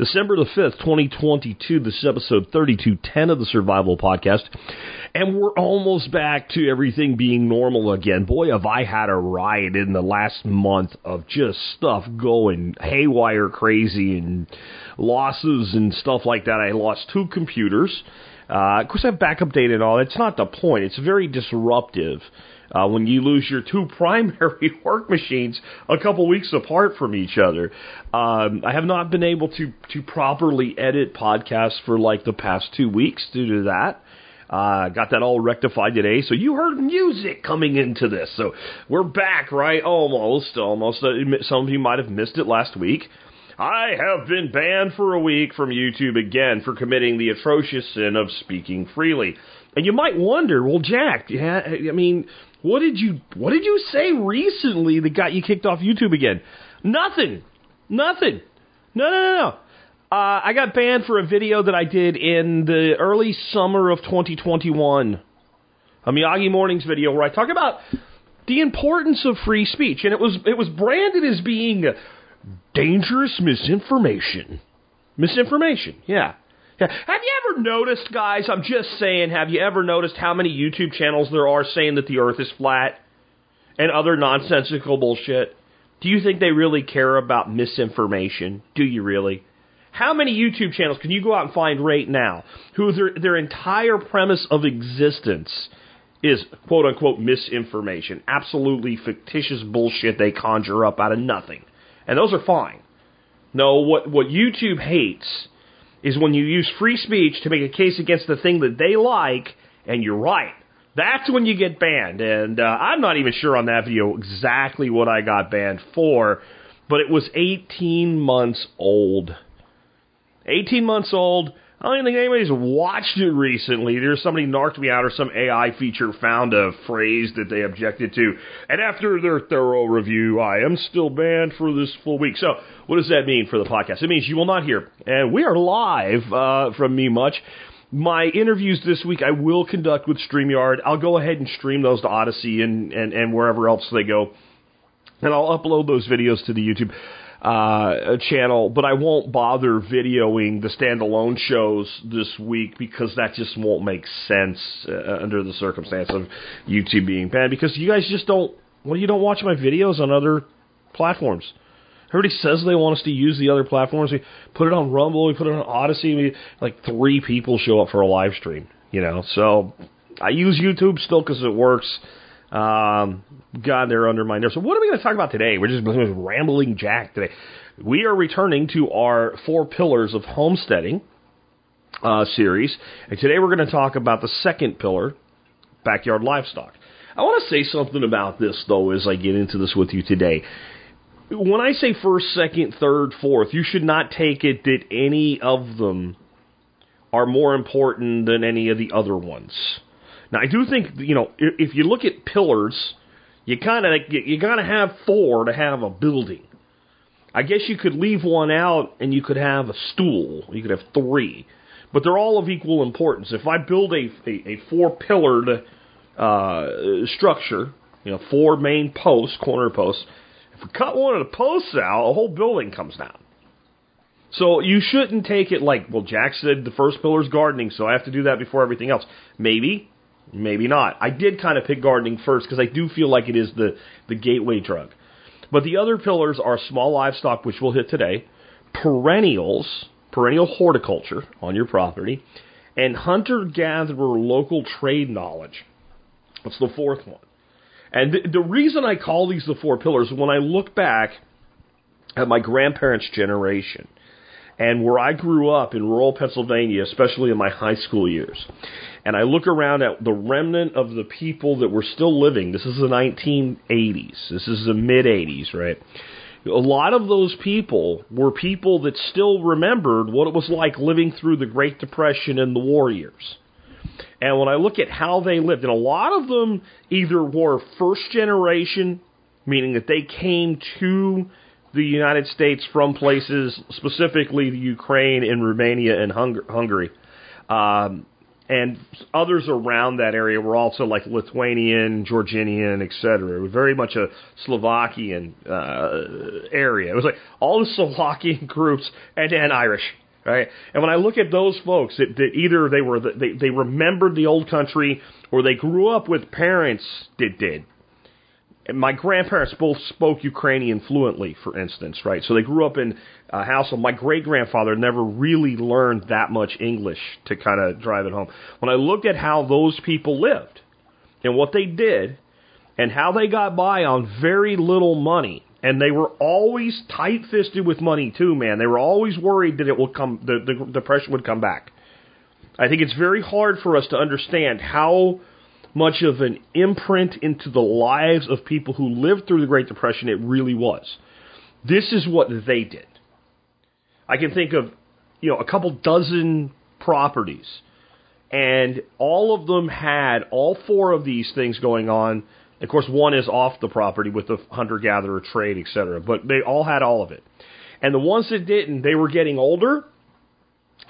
December the 5th, 2022. This is episode 3210 of the Survival Podcast. And we're almost back to everything being normal again. Boy, have I had a ride in the last month of just stuff going haywire crazy and losses and stuff like that. I lost two computers. Uh, of course, I have backup data and all. That's not the point. It's very disruptive uh, when you lose your two primary work machines a couple weeks apart from each other. Um, I have not been able to to properly edit podcasts for like the past two weeks due to that. Uh, got that all rectified today. So you heard music coming into this. So we're back, right? Almost, almost. Uh, some of you might have missed it last week. I have been banned for a week from YouTube again for committing the atrocious sin of speaking freely. And you might wonder, well, Jack, yeah, I mean, what did you what did you say recently that got you kicked off YouTube again? Nothing. Nothing. No, no, no, no. Uh, I got banned for a video that I did in the early summer of 2021. A Miyagi Mornings video where I talk about the importance of free speech, and it was it was branded as being dangerous misinformation. Misinformation, yeah. Have you ever noticed, guys? I'm just saying, have you ever noticed how many YouTube channels there are saying that the Earth is flat and other nonsensical bullshit? Do you think they really care about misinformation? Do you really? How many YouTube channels can you go out and find right now who their their entire premise of existence is quote unquote misinformation, absolutely fictitious bullshit they conjure up out of nothing, and those are fine. No, what what YouTube hates is when you use free speech to make a case against the thing that they like, and you're right. That's when you get banned, and uh, I'm not even sure on that video exactly what I got banned for, but it was 18 months old. 18 months old. I don't even think anybody's watched it recently. There's somebody narked me out or some AI feature found a phrase that they objected to. And after their thorough review, I am still banned for this full week. So what does that mean for the podcast? It means you will not hear. And we are live uh, from me much. My interviews this week I will conduct with StreamYard. I'll go ahead and stream those to Odysee and, and, and wherever else they go. And I'll upload those videos to the YouTube uh, channel, but I won't bother videoing the standalone shows this week because that just won't make sense uh, under the circumstance of YouTube being banned. Because you guys just don't, well, you don't watch my videos on other platforms. Everybody says they want us to use the other platforms. We put it on Rumble, we put it on Odysee. We, like three people show up for a live stream, you know. So I use YouTube still because it works. Um, God, they're under my nerves. So what are we going to talk about today? We're just rambling Jack today. We are returning to our four pillars of homesteading uh, series, and today we're going to talk about the second pillar, backyard livestock. I want to say something about this though as I get into this with you today. When I say first, second, third, fourth, you should not take it that any of them are more important than any of the other ones. Now, I do think you know if you look at pillars, you kind of you got to have four to have a building. I guess you could leave one out and you could have a stool. You could have three, but they're all of equal importance. If I build a a, a four pillared uh, structure, you know, four main posts, corner posts. If we cut one of the posts out, a whole building comes down. So you shouldn't take it like, well, Jack said the first pillar is gardening, so I have to do that before everything else. Maybe, Maybe not. I did kind of pick gardening first because I do feel like it is the, the gateway drug. But the other pillars are small livestock, which we'll hit today, perennials, perennial horticulture on your property, and hunter gatherer local trade knowledge. That's the fourth one. And the, the reason I call these the four pillars, when I look back at my grandparents' generation, and where I grew up in rural Pennsylvania, especially in my high school years, and I look around at the remnant of the people that were still living. This is the 1980s. This is the mid 80s, right? A lot of those people were people that still remembered what it was like living through the Great Depression and the war years. And when I look at how they lived, and a lot of them either were first generation, meaning that they came to the United States from places, specifically the Ukraine and Romania and Hungary. Um, and others around that area were also like Lithuanian, Georgian, etc. It was very much a Slovakian uh, area. It was like all the Slovakian groups and then Irish, right? And when I look at those folks, that, that either they were they they remembered the old country or they grew up with parents that did my grandparents both spoke Ukrainian fluently, for instance, right? So they grew up in a household. My great grandfather never really learned that much English to kind of drive it home. When I looked at how those people lived and what they did and how they got by on very little money, and they were always tight fisted with money too, man. They were always worried that it will come, the, the depression would come back. I think it's very hard for us to understand how much of an imprint into the lives of people who lived through the Great Depression it really was. This is what they did. I can think of, you know, a couple dozen properties, and all of them had all four of these things going on. Of course, one is off the property with the hunter gatherer trade, etc. But they all had all of it. And the ones that didn't, they were getting older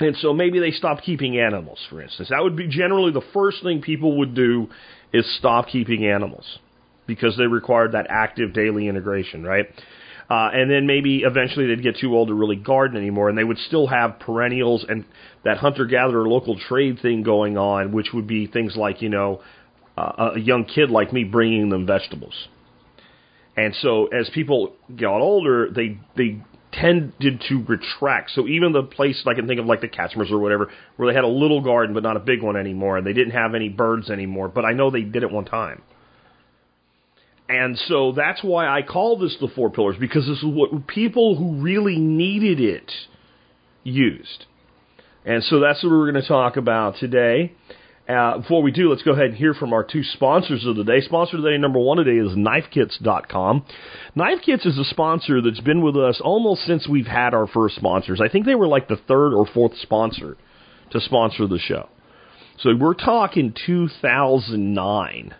and so maybe they stopped keeping animals, for instance. That would be generally the first thing people would do is stop keeping animals because they required that active daily integration, right? Uh, and then maybe eventually they'd get too old to really garden anymore, and they would still have perennials and that hunter-gatherer local trade thing going on, which would be things like you know uh, a young kid like me bringing them vegetables. And so as people got older, they they tended to retract. So even the place I can think of, like the Katzmers or whatever, where they had a little garden but not a big one anymore, and they didn't have any birds anymore, but I know they did it one time. And so that's why I call this the four pillars, because this is what people who really needed it used. And so that's what we're going to talk about today. Uh, before we do, let's go ahead and hear from our two sponsors of the day. Sponsor today, number one today, is KnifeKits.com. Knife Kits is a sponsor that's been with us almost since we've had our first sponsors. I think they were like the third or fourth sponsor to sponsor the show. So we're talking 2009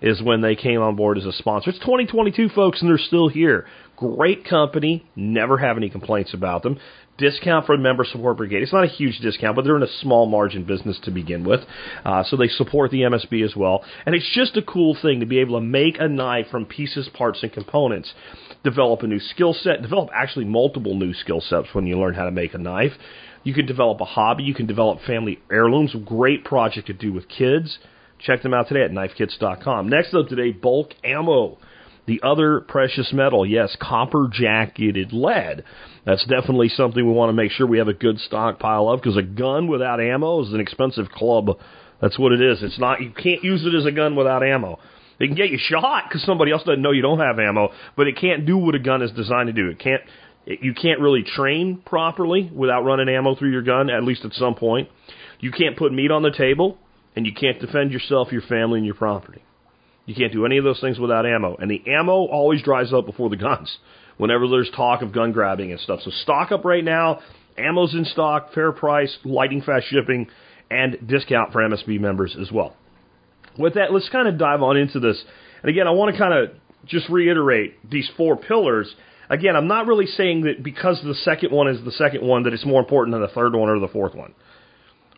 is when they came on board as a sponsor. It's 2022, folks, and they're still here. Great company, never have any complaints about them discount for member support brigade. It's not a huge discount, but they're in a small margin business to begin with, uh, so they support the MSB as well. And it's just a cool thing to be able to make a knife from pieces, parts, and components. Develop a new skill set. Develop actually multiple new skill sets when you learn how to make a knife. You can develop a hobby. You can develop family heirlooms. Great project to do with kids. Check them out today at knifekits.com. Next up today, bulk ammo. The other precious metal, yes, copper jacketed lead. That's definitely something we want to make sure we have a good stockpile of because a gun without ammo is an expensive club. That's what it is. It's not, you can't use it as a gun without ammo. It can get you shot because somebody else doesn't know you don't have ammo, but it can't do what a gun is designed to do. It can't, it, you can't really train properly without running ammo through your gun, at least at some point. You can't put meat on the table, and you can't defend yourself, your family, and your property. You can't do any of those things without ammo. And the ammo always dries up before the guns whenever there's talk of gun grabbing and stuff. So stock up right now. Ammo's in stock, fair price, lightning fast shipping, and discount for MSB members as well. With that, let's kind of dive on into this. And again, I want to kind of just reiterate these four pillars. Again, I'm not really saying that because the second one is the second one that it's more important than the third one or the fourth one.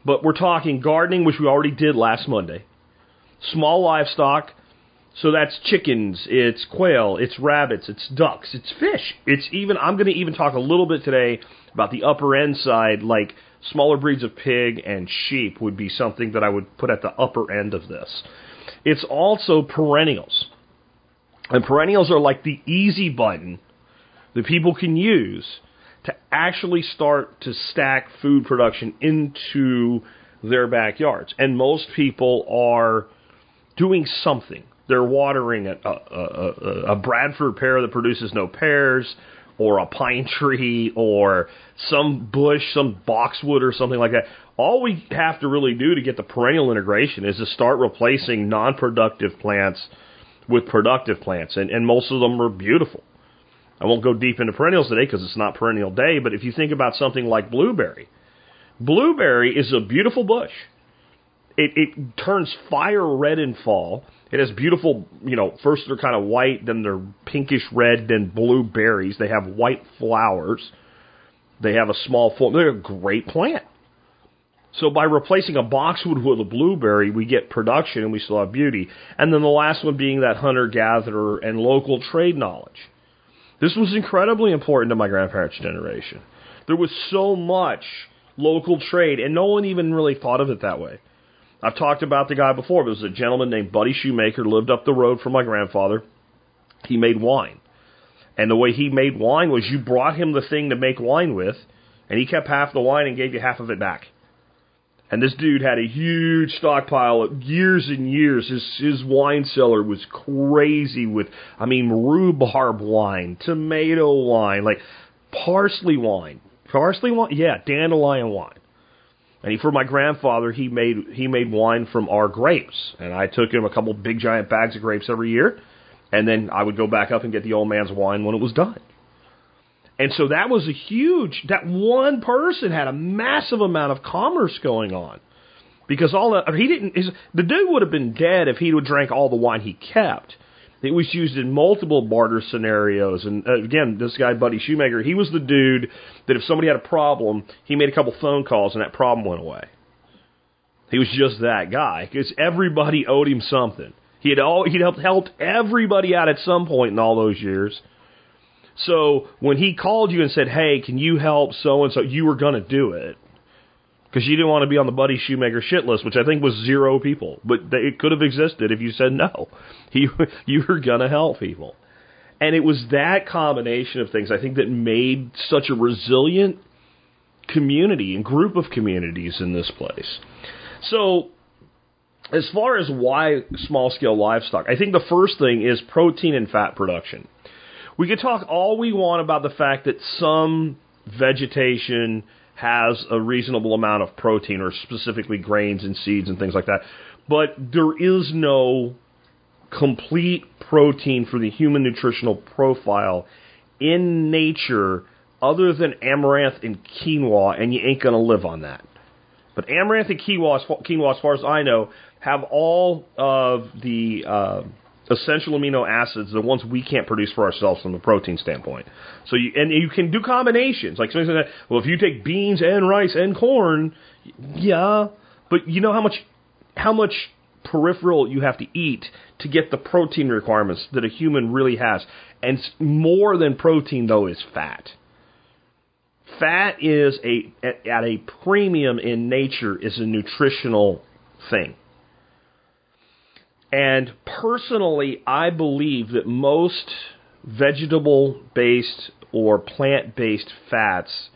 But we're talking gardening, which we already did last Monday, small livestock, so that's chickens, it's quail, it's rabbits, it's ducks, it's fish. It's even, I'm going to even talk a little bit today about the upper end side, like smaller breeds of pig and sheep would be something that I would put at the upper end of this. It's also perennials. And perennials are like the easy button that people can use to actually start to stack food production into their backyards. And most people are doing something. They're watering a, a, a, Bradford pear that produces no pears, or a pine tree, or some bush, some boxwood, or something like that. All we have to really do to get the perennial integration is to start replacing non productive plants with productive plants, and, and most of them are beautiful. I won't go deep into perennials today because it's not perennial day, but if you think about something like blueberry, blueberry is a beautiful bush it, it turns fire red in fall. It has beautiful, you know, first they're kind of white, then they're pinkish red, then blue berries. They have white flowers. They have a small full. They're a great plant. So by replacing a boxwood with a blueberry, we get production and we still have beauty. And then the last one being that hunter gatherer and local trade knowledge. This was incredibly important to my grandparents' generation. There was so much local trade, and no one even really thought of it that way. I've talked about the guy before. There was a gentleman named Buddy Shoemaker, lived up the road from my grandfather. He made wine. And the way he made wine was you brought him the thing to make wine with, and he kept half the wine and gave you half of it back. And this dude had a huge stockpile of years and years. His his wine cellar was crazy with I mean rhubarb wine, tomato wine, like parsley wine. Parsley wine? Yeah, dandelion wine. And he, for my grandfather, he made he made wine from our grapes, and I took him a couple big giant bags of grapes every year, and then I would go back up and get the old man's wine when it was done. And so that was a huge, that one person had a massive amount of commerce going on. Because all that, he didn't, his, the dude would have been dead if he would drank all the wine he kept. It was used in multiple barter scenarios. And uh, again, this guy, Buddy Shoemaker, he was the dude that if somebody had a problem, he made a couple phone calls and that problem went away. He was just that guy because everybody owed him something. He had all, he'd helped, helped everybody out at some point in all those years. So when he called you and said, "Hey, can you help so and so?" you were going to do it because you didn't want to be on the Buddy Shoemaker shit list, which I think was zero people, but it could have existed if you said no. You you were to help people, and it was that combination of things I think that made such a resilient community and group of communities in this place. So as far as why small scale livestock, I think the first thing is protein and fat production. We could talk all we want about the fact that some vegetation has a reasonable amount of protein, or specifically grains and seeds and things like that. But there is no complete protein for the human nutritional profile in nature other than amaranth and quinoa, and you ain't going to live on that. But amaranth and quinoa, quinoa, as far as I know, have all of the uh, essential amino acids, the ones we can't produce for ourselves from a protein standpoint. So you and you can do combinations. Like somebody said, well, if you take beans and rice and corn, yeah, but you know how much how much peripheral you have to eat to get the protein requirements that a human really has. And more than protein though is fat. Fat is a at a premium in nature is a nutritional thing. And personally, I believe that most vegetable based or plant based fats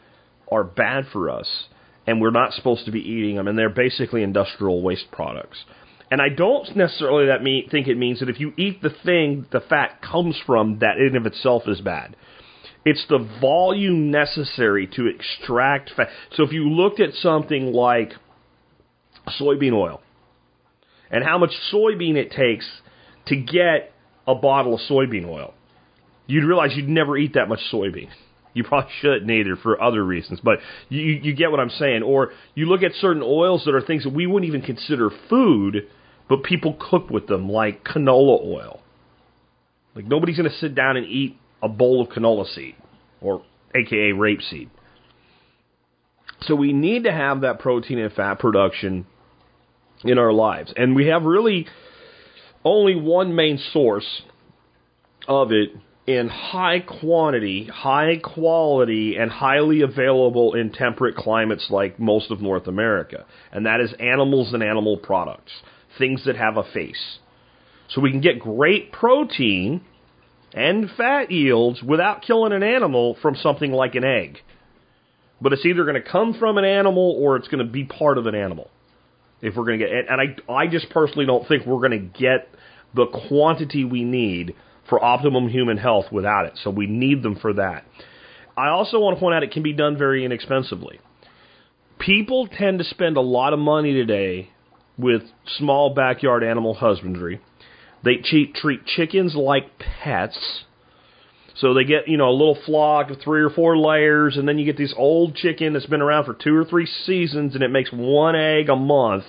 are bad for us, and we're not supposed to be eating them, and they're basically industrial waste products. And I don't necessarily that mean, think it means that if you eat the thing the fat comes from, that in of itself is bad. It's the volume necessary to extract fat. So if you looked at something like soybean oil, and how much soybean it takes to get a bottle of soybean oil. You'd realize you'd never eat that much soybean. You probably shouldn't either for other reasons, but you, you get what I'm saying. Or you look at certain oils that are things that we wouldn't even consider food, but people cook with them, like canola oil. Like nobody's going to sit down and eat a bowl of canola seed, or AKA rapeseed. So we need to have that protein and fat production in our lives. And we have really only one main source of it in high quantity, high quality, and highly available in temperate climates like most of North America. And that is animals and animal products, things that have a face. So we can get great protein and fat yields without killing an animal from something like an egg. But it's either going to come from an animal or it's going to be part of an animal if we're going to get and I I just personally don't think we're going to get the quantity we need for optimum human health without it. So we need them for that. I also want to point out it can be done very inexpensively. People tend to spend a lot of money today with small backyard animal husbandry. They treat chickens like pets so they get, you know, a little flock of three or four layers, and then you get this old chicken that's been around for two or three seasons, and it makes one egg a month.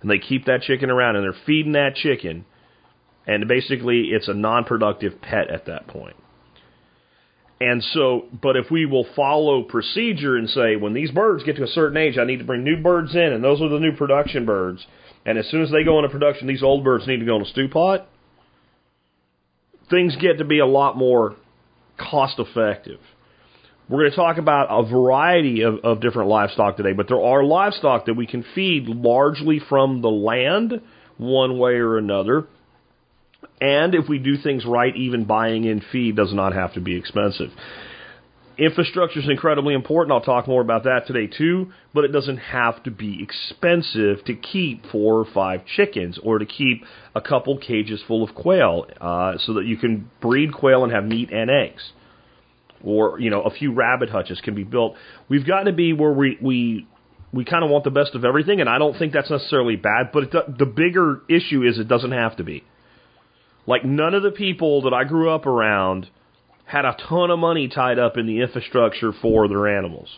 and they keep that chicken around and they're feeding that chicken, and basically it's a non-productive pet at that point. And so, but if we will follow procedure and say, when these birds get to a certain age, I need to bring new birds in, and those are the new production birds. And as soon as they go into production, these old birds need to go in a stew pot. Things get to be a lot more cost effective. We're going to talk about a variety of, of different livestock today, but there are livestock that we can feed largely from the land, one way or another. And if we do things right, even buying in feed does not have to be expensive. Infrastructure is incredibly important. I'll talk more about that today too, but it doesn't have to be expensive to keep four or five chickens or to keep a couple cages full of quail uh, so that you can breed quail and have meat and eggs. Or, you know, a few rabbit hutches can be built. We've got to be where we, we we kind of want the best of everything, and I don't think that's necessarily bad. But it, the bigger issue is it doesn't have to be. Like none of the people that I grew up around had a ton of money tied up in the infrastructure for their animals.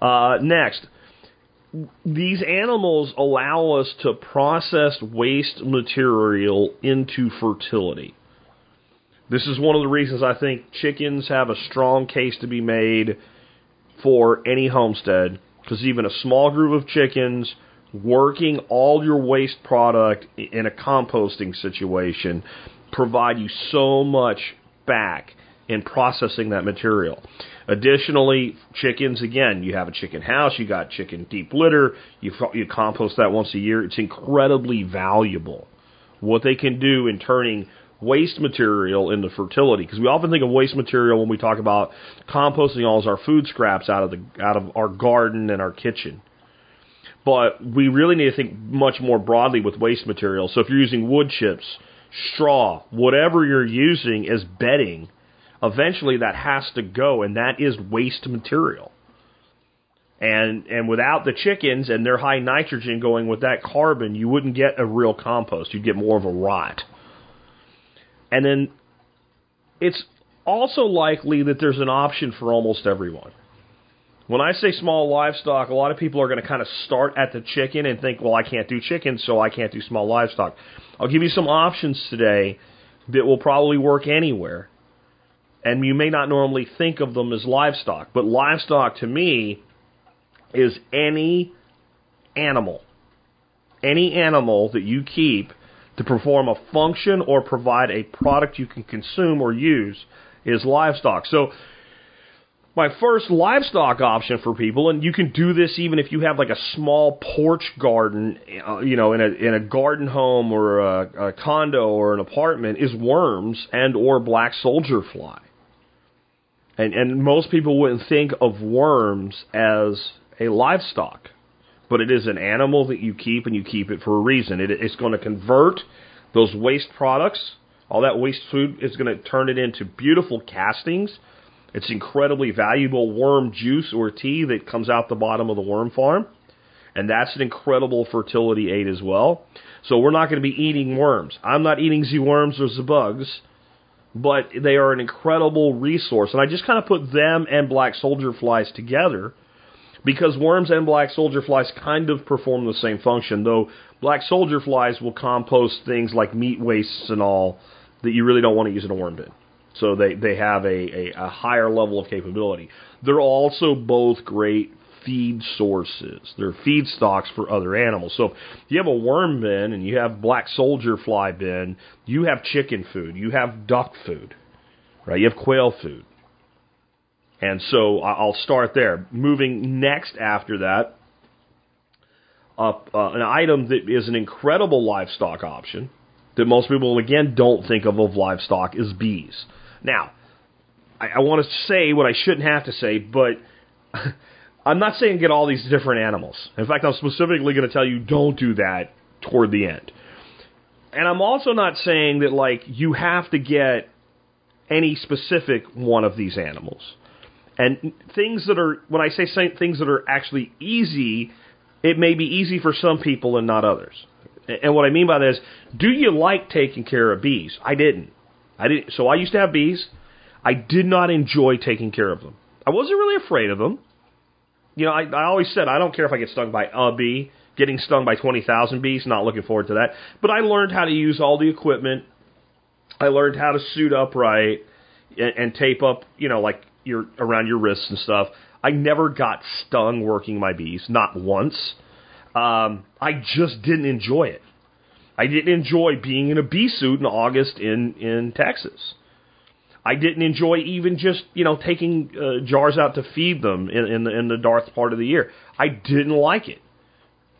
Uh, next, these animals allow us to process waste material into fertility. This is one of the reasons I think chickens have a strong case to be made for any homestead because even a small group of chickens working all your waste product in a composting situation provide you so much back in processing that material. Additionally, chickens again, you have a chicken house, you got chicken deep litter, you you compost that once a year. It's incredibly valuable what they can do in turning waste material into fertility because we often think of waste material when we talk about composting all our food scraps out of the out of our garden and our kitchen. But we really need to think much more broadly with waste material. So if you're using wood chips, straw, whatever you're using as bedding, eventually that has to go, and that is waste material. And and without the chickens and their high nitrogen going with that carbon, you wouldn't get a real compost. You'd get more of a rot. And then it's also likely that there's an option for almost everyone. When I say small livestock, a lot of people are going to kind of start at the chicken and think, well, I can't do chicken, so I can't do small livestock. I'll give you some options today that will probably work anywhere. And you may not normally think of them as livestock, but livestock to me is any animal. Any animal that you keep to perform a function or provide a product you can consume or use is livestock. So my first livestock option for people, and you can do this even if you have like a small porch garden, uh, you know, in a in a garden home or a, a condo or an apartment, is worms and or black soldier fly. And and most people wouldn't think of worms as a livestock, but it is an animal that you keep and you keep it for a reason. It, it's going to convert those waste products, all that waste food, is going to turn it into beautiful castings it's incredibly valuable worm juice or tea that comes out the bottom of the worm farm. And that's an incredible fertility aid as well. So we're not going to be eating worms. I'm not eating the worms or the bugs, but they are an incredible resource. And I just kind of put them and black soldier flies together because worms and black soldier flies kind of perform the same function, though black soldier flies will compost things like meat wastes and all that you really don't want to use in a worm bin. So they, they have a, a, a higher level of capability. They're also both great feed sources. They're feedstocks for other animals. So if you have a worm bin and you have black soldier fly bin, you have chicken food, you have duck food, right? You have quail food. And so I'll start there. Moving next after that, up uh, an item that is an incredible livestock option that most people again don't think of of livestock is bees. Now, I, I want to say what I shouldn't have to say, but I'm not saying get all these different animals. In fact, I'm specifically going to tell you don't do that toward the end. And I'm also not saying that like you have to get any specific one of these animals. And things that are when I say things that are actually easy, it may be easy for some people and not others. And what I mean by that is, do you like taking care of bees? I didn't. I didn't. So I used to have bees. I did not enjoy taking care of them. I wasn't really afraid of them. You know, I, I always said I don't care if I get stung by a bee getting stung by 20,000 bees, not looking forward to that. But I learned how to use all the equipment. I learned how to suit up right and, and tape up, you know, like your around your wrists and stuff. I never got stung working my bees, not once. Um, I just didn't enjoy it. I didn't enjoy being in a bee suit in August in in Texas. I didn't enjoy even just you know taking uh, jars out to feed them in, in the in the dark part of the year. I didn't like it.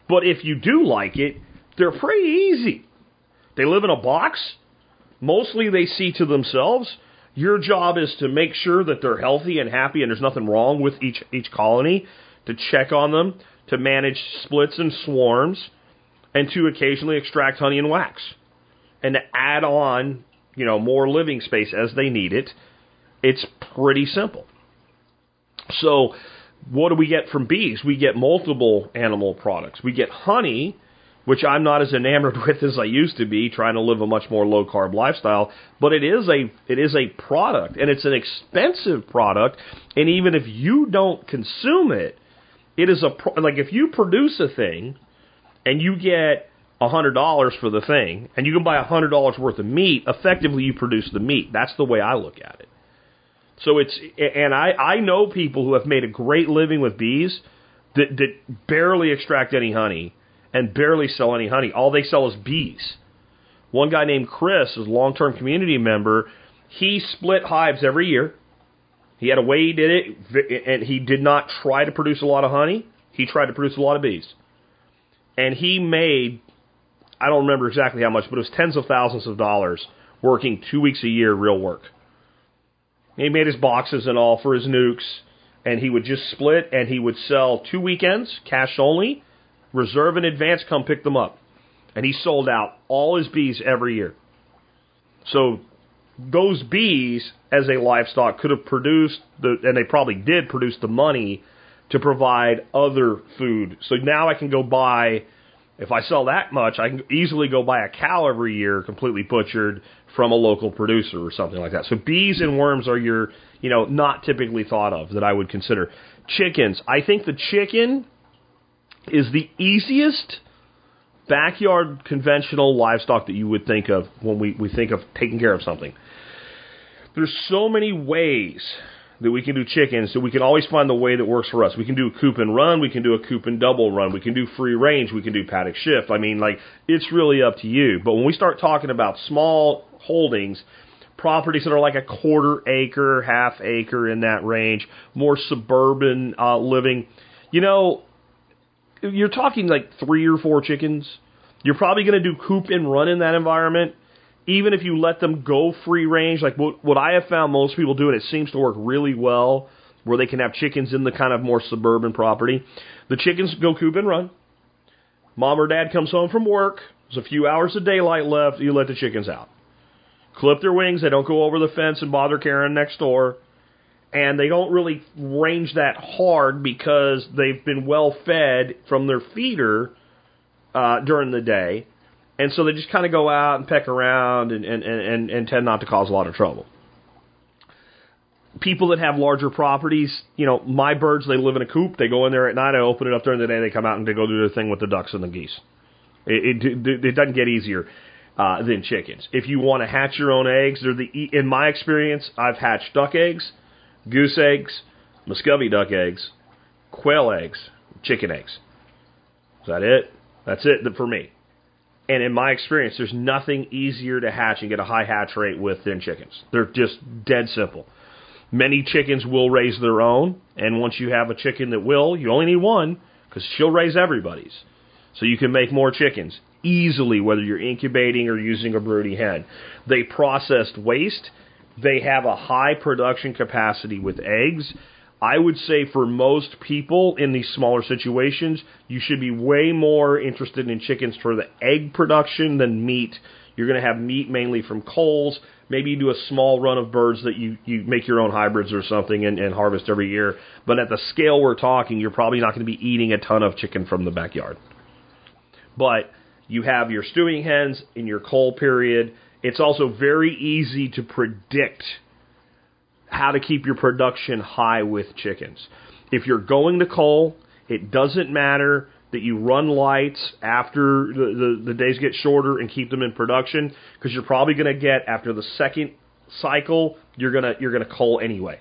But if you do like it, they're pretty easy. They live in a box. Mostly they see to themselves. Your job is to make sure that they're healthy and happy and there's nothing wrong with each each colony, to check on them, to manage splits and swarms, and to occasionally extract honey and wax. And to add on, you know, more living space as they need it. It's pretty simple. So what do we get from bees? We get multiple animal products. We get honey, which I'm not as enamored with as I used to be, trying to live a much more low carb lifestyle. But it is a it is a product, and it's an expensive product. And even if you don't consume it, it is a pro- like if you produce a thing and you get a hundred dollars for the thing, and you can buy a hundred dollars worth of meat. Effectively, you produce the meat. That's the way I look at it. So it's and I I know people who have made a great living with bees that that barely extract any honey and barely sell any honey. All they sell is bees. One guy named Chris is a long-term community member. He split hives every year. He had a way he did it, and he did not try to produce a lot of honey. He tried to produce a lot of bees. And he made, I don't remember exactly how much, but it was tens of thousands of dollars working two weeks a year, real work. He made his boxes and all for his nucs, and he would just split and he would sell two weekends, cash only, reserve in advance, come pick them up. And he sold out all his bees every year. So those bees, as a livestock, could have produced the, and they probably did produce the money to provide other food. So now I can go buy, if I sell that much, I can easily go buy a cow every year, completely butchered from a local producer or something like that. So bees and worms are your, you know, not typically thought of that I would consider. Chickens. I think the chicken is the easiest backyard conventional livestock that you would think of when we, we think of taking care of something. There's so many ways that we can do chickens, so we can always find the way that works for us. We can do a coop and run, we can do a coop and double run, we can do free range, we can do paddock shift. I mean, like, it's really up to you. But when we start talking about small holdings, properties that are like a quarter acre, half acre in that range, more suburban uh, living, you know, you're talking like three or four chickens. You're probably going to do coop and run in that environment even if you let them go free range, like what, what I have found most people do, and it seems to work really well, where they can have chickens in the kind of more suburban property. The chickens go coop and run. Mom or dad comes home from work. There's a few hours of daylight left. You let the chickens out. Clip their wings. They don't go over the fence and bother Karen next door. And they don't really range that hard because they've been well fed from their feeder uh, during the day and so they just kind of go out and peck around and, and, and, and tend not to cause a lot of trouble. People that have larger properties, you know, my birds, they live in a coop. They go in there at night. I open it up during the day. They come out and they go do their thing with the ducks and the geese. It, it, it doesn't get easier uh, than chickens. If you want to hatch your own eggs, they're the in my experience, I've hatched duck eggs, goose eggs, Muscovy duck eggs, quail eggs, chicken eggs. Is that it? That's it for me. And in my experience, there's nothing easier to hatch and get a high hatch rate with than chickens. They're just dead simple. Many chickens will raise their own, and once you have a chicken that will, you only need one because she'll raise everybody's. So you can make more chickens easily, whether you're incubating or using a broody hen. They processed waste. They have a high production capacity with eggs I would say for most people in these smaller situations, you should be way more interested in chickens for the egg production than meat. You're going to have meat mainly from culls. Maybe you do a small run of birds that you, you make your own hybrids or something and, and harvest every year. But at the scale we're talking, you're probably not going to be eating a ton of chicken from the backyard. But you have your stewing hens in your cull period. It's also very easy to predict how to keep your production high with chickens. If you're going to cull, it doesn't matter. that you run lights after the, the, the days get shorter and keep them in production because you're probably going to get after the second cycle you're gonna you're gonna cull anyway.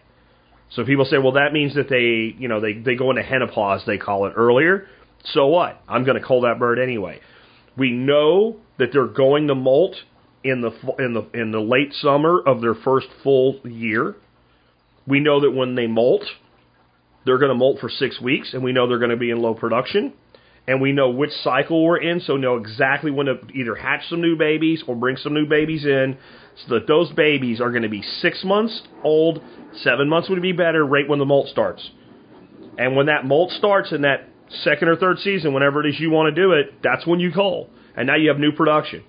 So people say, well, that means that they you know they they go into henopause they call it earlier. So what? I'm going to cull that bird anyway. We know that they're going to molt in the in the in the late summer of their first full year. We know that when they molt, they're going to molt for six weeks, and we know they're going to be in low production. And we know which cycle we're in, so know exactly when to either hatch some new babies or bring some new babies in, so that those babies are going to be six months old. Seven months would be better, right when the molt starts. And when that molt starts in that second or third season, whenever it is you want to do it, that's when you call. And now you have new production.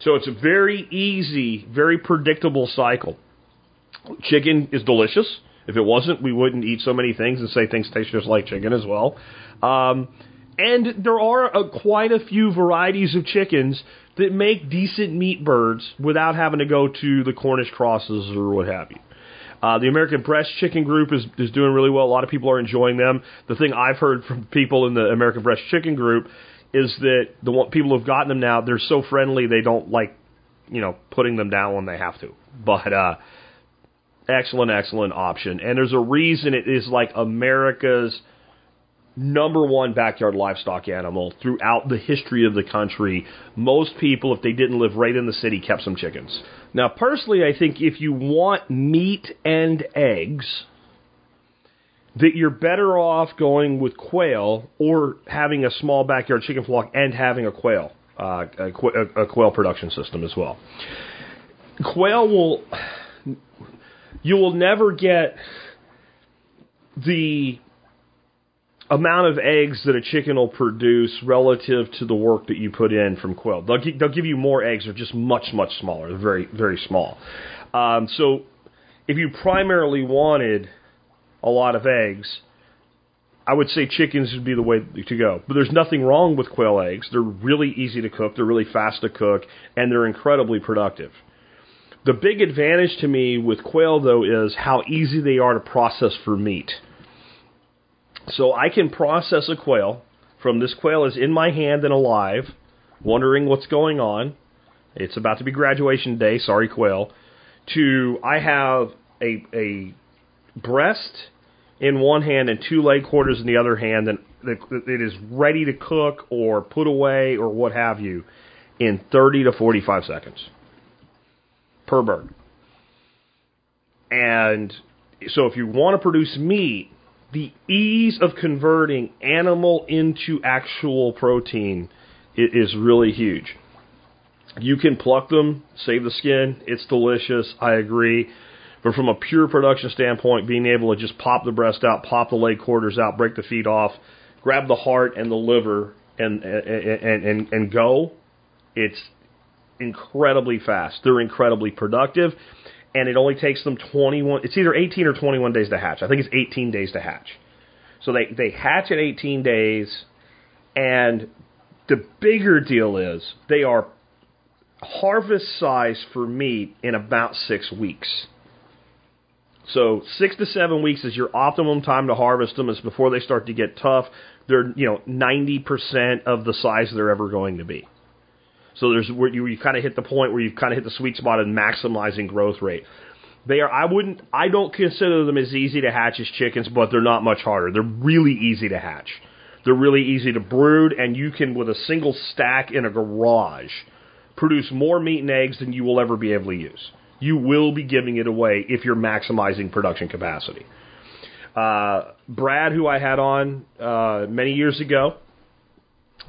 So it's a very easy, very predictable cycle. Chicken is delicious. If it wasn't, we wouldn't eat so many things and say things taste just like chicken as well. Um, and there are a, quite a few varieties of chickens that make decent meat birds without having to go to the Cornish crosses or what have you. Uh, the American Bresse Chicken Group is, is doing really well. A lot of people are enjoying them. The thing I've heard from people in the American Bresse Chicken Group is that the one, people who've gotten them now, they're so friendly they don't like, you know, putting them down when they have to. But uh, excellent, excellent option. And there's a reason it is like America's number one backyard livestock animal throughout the history of the country. Most people, if they didn't live right in the city, kept some chickens. Now, personally, I think if you want meat and eggs, that you're better off going with quail or having a small backyard chicken flock and having a quail, uh, a, qu- a quail production system as well. Quail will, you will never get the amount of eggs that a chicken will produce relative to the work that you put in from quail. They'll, gi- they'll give you more eggs. They're just much, much smaller. They're very, very small. Um, so if you primarily wanted a lot of eggs, I would say chickens would be the way to go. But there's nothing wrong with quail eggs. They're really easy to cook. They're really fast to cook, and they're incredibly productive. The big advantage to me with quail, though, is how easy they are to process for meat. So I can process a quail from this quail is in my hand and alive, wondering what's going on. It's about to be graduation day, sorry quail. To I have a a breast in one hand and two leg quarters in the other hand, and it is ready to cook or put away or what have you in 30 to 45 seconds per bird. And so if you want to produce meat, the ease of converting animal into actual protein is really huge. You can pluck them, save the skin. It's delicious. I agree. But from a pure production standpoint, being able to just pop the breast out, pop the leg quarters out, break the feet off, grab the heart and the liver, and and and, and go, it's incredibly fast. They're incredibly productive, and it only takes them 21. It's either 18 or 21 days to hatch. I think it's 18 days to hatch. So they they hatch at 18 days, and the bigger deal is they are harvest size for meat in about six weeks. So six to seven weeks is your optimum time to harvest them. Is before they start to get tough. They're you know ninety percent of the size they're ever going to be. So there's where you, you kind of hit the point where you've kind of hit the sweet spot in maximizing growth rate. They are. I wouldn't. I don't consider them as easy to hatch as chickens, but they're not much harder. They're really easy to hatch. They're really easy to brood, and you can, with a single stack in a garage, produce more meat and eggs than you will ever be able to use you will be giving it away if you're maximizing production capacity. Uh, Brad, who I had on uh, many years ago,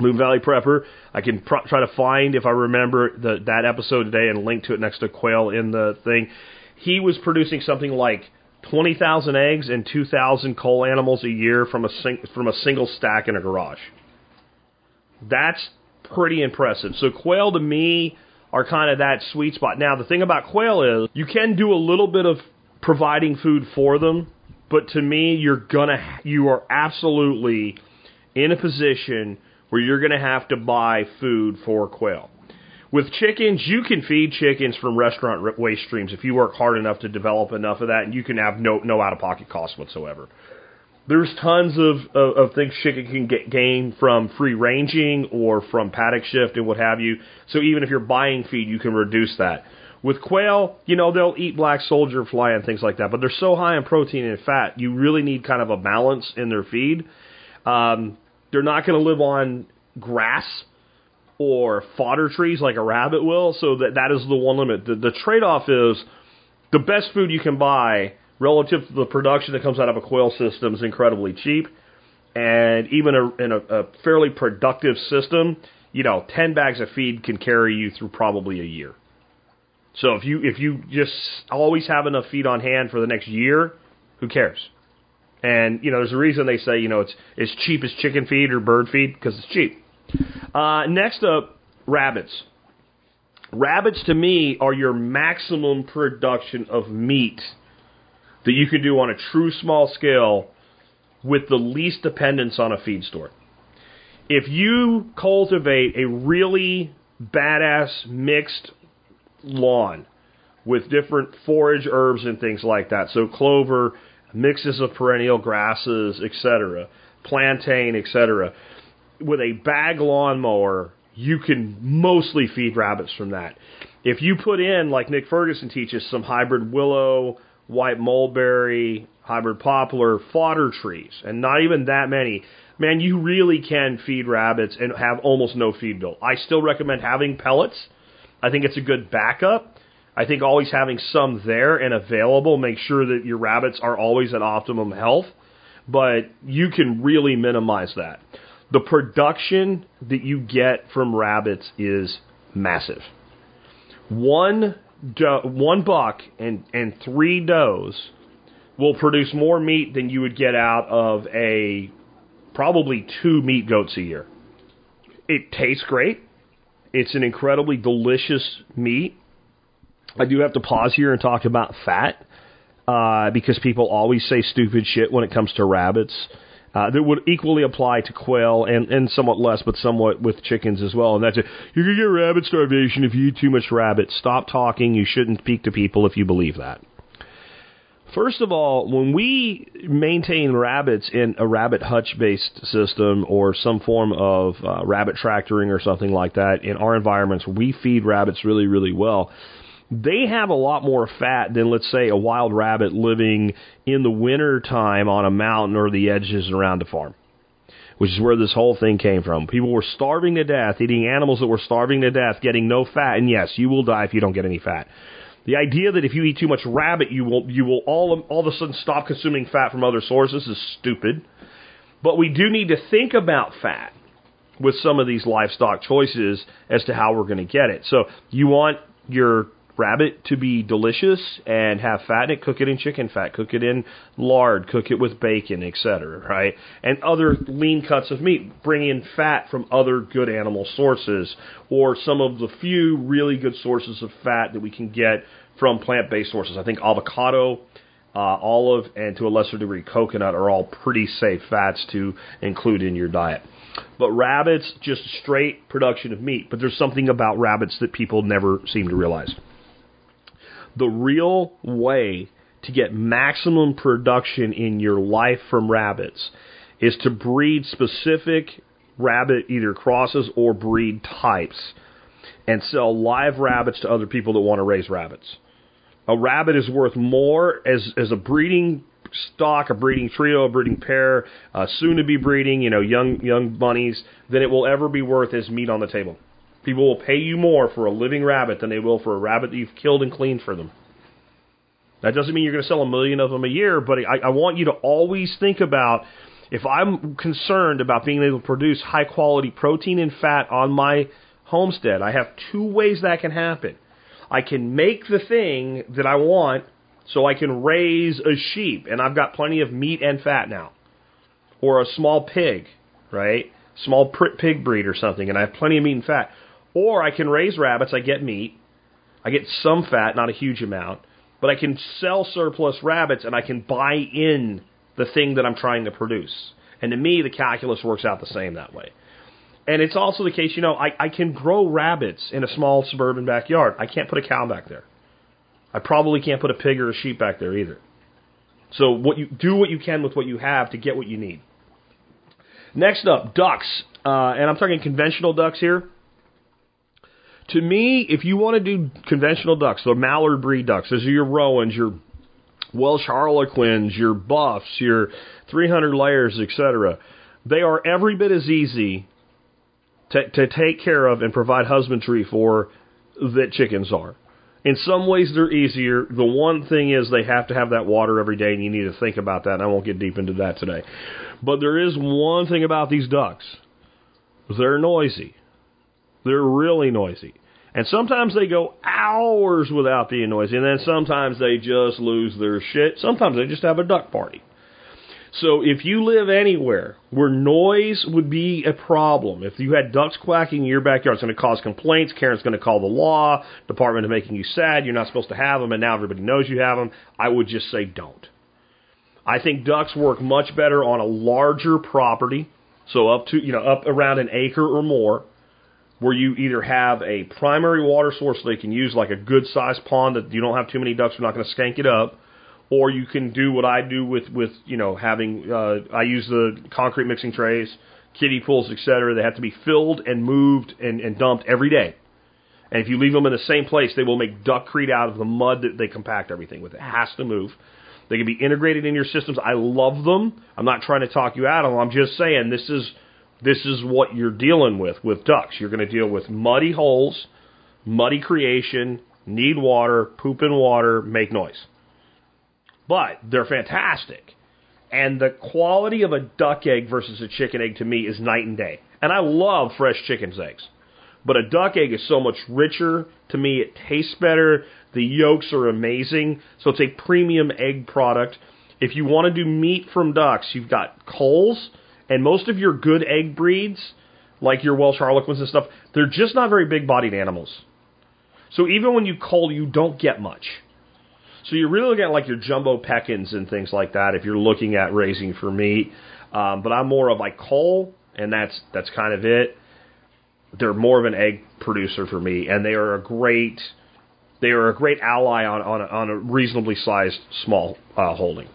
Moon Valley Prepper. I can try to find if I remember the, that episode today and link to it next to Quail in the thing. He was producing something like twenty thousand eggs and two thousand cull animals a year from a sing- from a single stack in a garage. That's pretty impressive. So quail to me are kind of that sweet spot. Now, the thing about quail is you can do a little bit of providing food for them, but to me, you're gonna you are absolutely in a position where you're gonna have to buy food for quail. With chickens, you can feed chickens from restaurant waste streams if you work hard enough to develop enough of that, and you can have no no out of pocket costs whatsoever. There's tons of, of, of things chicken can get gain from free ranging or from paddock shift and what have you. So even if you're buying feed, you can reduce that. With quail, you know, they'll eat black soldier fly and things like that, but they're so high in protein and fat, you really need kind of a balance in their feed. Um, they're not going to live on grass or fodder trees like a rabbit will, so that that is the one limit. The, the trade-off is the best food you can buy relative to the production that comes out of a quail system is incredibly cheap, and even a, in a, a fairly productive system, you know, ten bags of feed can carry you through probably a year. So if you if you just always have enough feed on hand for the next year, who cares? And you know, there's a reason they say you know it's as cheap as chicken feed or bird feed because it's cheap. Uh, next up, rabbits. Rabbits to me are your maximum production of meat that you can do on a true small scale with the least dependence on a feed store. If you cultivate a really badass mixed lawn with different forage herbs and things like that, so clover, mixes of perennial grasses, etc., plantain, etc., with a bag lawnmower, you can mostly feed rabbits from that. If you put in, like Nick Ferguson teaches, some hybrid willow, white mulberry, hybrid poplar, fodder trees, and not even that many, man, you really can feed rabbits and have almost no feed bill. I still recommend having pellets. I think it's a good backup. I think always having some there and available makes sure that your rabbits are always at optimum health, but you can really minimize that the production that you get from rabbits is massive. One one buck and and three does will produce more meat than you would get out of a probably two meat goats a year. It tastes great. It's an incredibly delicious meat. I do have to pause here and talk about fat uh, because people always say stupid shit when it comes to rabbits uh, that would equally apply to quail and, and somewhat less, but somewhat with chickens as well. And that's it. Going to get rabbit starvation if you eat too much rabbit. Stop talking. You shouldn't speak to people if you believe that. First of all, when we maintain rabbits in a rabbit hutch based system or some form of uh, rabbit tractoring or something like that in our environments, we feed rabbits really, really well they have a lot more fat than let's say a wild rabbit living in the winter time on a mountain or the edges around a farm which is where this whole thing came from. People were starving to death eating animals that were starving to death getting no fat and yes you will die if you don't get any fat. The idea that if you eat too much rabbit you will you will all all of a sudden stop consuming fat from other sources is stupid. But we do need to think about fat with some of these livestock choices as to how we're going to get it. So you want your rabbit to be delicious and have fat in it, cook it in chicken fat, cook it in lard, cook it with bacon, etc. Right? And other lean cuts of meat. Bring in fat from other good animal sources, or some of the few really good sources of fat that we can get from plant-based sources. I think avocado. Uh, olive and to a lesser degree coconut are all pretty safe fats to include in your diet. But rabbits, just straight production of meat. But there's something about rabbits that people never seem to realize the real way to get maximum production in your life from rabbits is to breed specific rabbit either crosses or breed types and sell live rabbits to other people that want to raise rabbits. A rabbit is worth more as as a breeding stock, a breeding trio, a breeding pair, uh, soon to be breeding, you know, young young bunnies, than it will ever be worth as meat on the table. People will pay you more for a living rabbit than they will for a rabbit that you've killed and cleaned for them. That doesn't mean you're going to sell a million of them a year, but I, I want you to always think about if I'm concerned about being able to produce high quality protein and fat on my homestead, I have two ways that can happen. I can make the thing that I want so I can raise a sheep, and I've got plenty of meat and fat now. Or a small pig, right? Small pig breed or something, and I have plenty of meat and fat. Or I can raise rabbits, I get meat, I get some fat, not a huge amount, but I can sell surplus rabbits and I can buy in the thing that I'm trying to produce. And to me, the calculus works out the same that way. And it's also the case, you know, I, I can grow rabbits in a small suburban backyard. I can't put a cow back there. I probably can't put a pig or a sheep back there either. So what you do what you can with what you have to get what you need. Next up, ducks, uh, and I'm talking conventional ducks here. To me, if you want to do conventional ducks, the mallard breed ducks, those are your Rouens, your Welsh Harlequins, your Buffs, your 300 layers, etc. They are every bit as easy to, to take care of and provide husbandry for that chickens are. In some ways, they're easier. The one thing is they have to have that water every day, and you need to think about that. And I won't get deep into that today. But there is one thing about these ducks they're noisy. They're really noisy. And sometimes they go hours without being noisy, and then sometimes they just lose their shit. Sometimes they just have a duck party. So if you live anywhere where noise would be a problem, if you had ducks quacking in your backyard, it's going to cause complaints. Karen's going to call the law department of making you sad. You're not supposed to have them, and now everybody knows you have them. I would just say don't. I think ducks work much better on a larger property, so up to you know up around an acre or more, where you either have a primary water source they can use, like a good sized pond that you don't have too many ducks, are not going to skank it up or you can do what I do with with you know having uh, I use the concrete mixing trays, kiddie pools, etc. They have to be filled and moved and, and dumped every day. And if you leave them in the same place, they will make duckcrete out of the mud that they compact everything with. It has to move. They can be integrated in your systems. I love them. I'm not trying to talk you out of them. I'm just saying this is this is what you're dealing with with ducks. You're going to deal with muddy holes, muddy creation, need water, poop in water, make noise but they're fantastic. And the quality of a duck egg versus a chicken egg to me is night and day. And I love fresh chicken's eggs. But a duck egg is so much richer. To me, it tastes better. The yolks are amazing. So it's a premium egg product. If you want to do meat from ducks, you've got Coles and most of your good egg breeds, like your Welsh Harlequins and stuff, they're just not very big bodied animals. So even when you cull, you don't get much. So you're really looking at like your jumbo Pekins and things like that if you're looking at raising for meat. Um, but I'm more of like cull, and that's that's kind of it. They're more of an egg producer for me, and they are a great they are a great ally on on a, on a reasonably sized small uh, holding.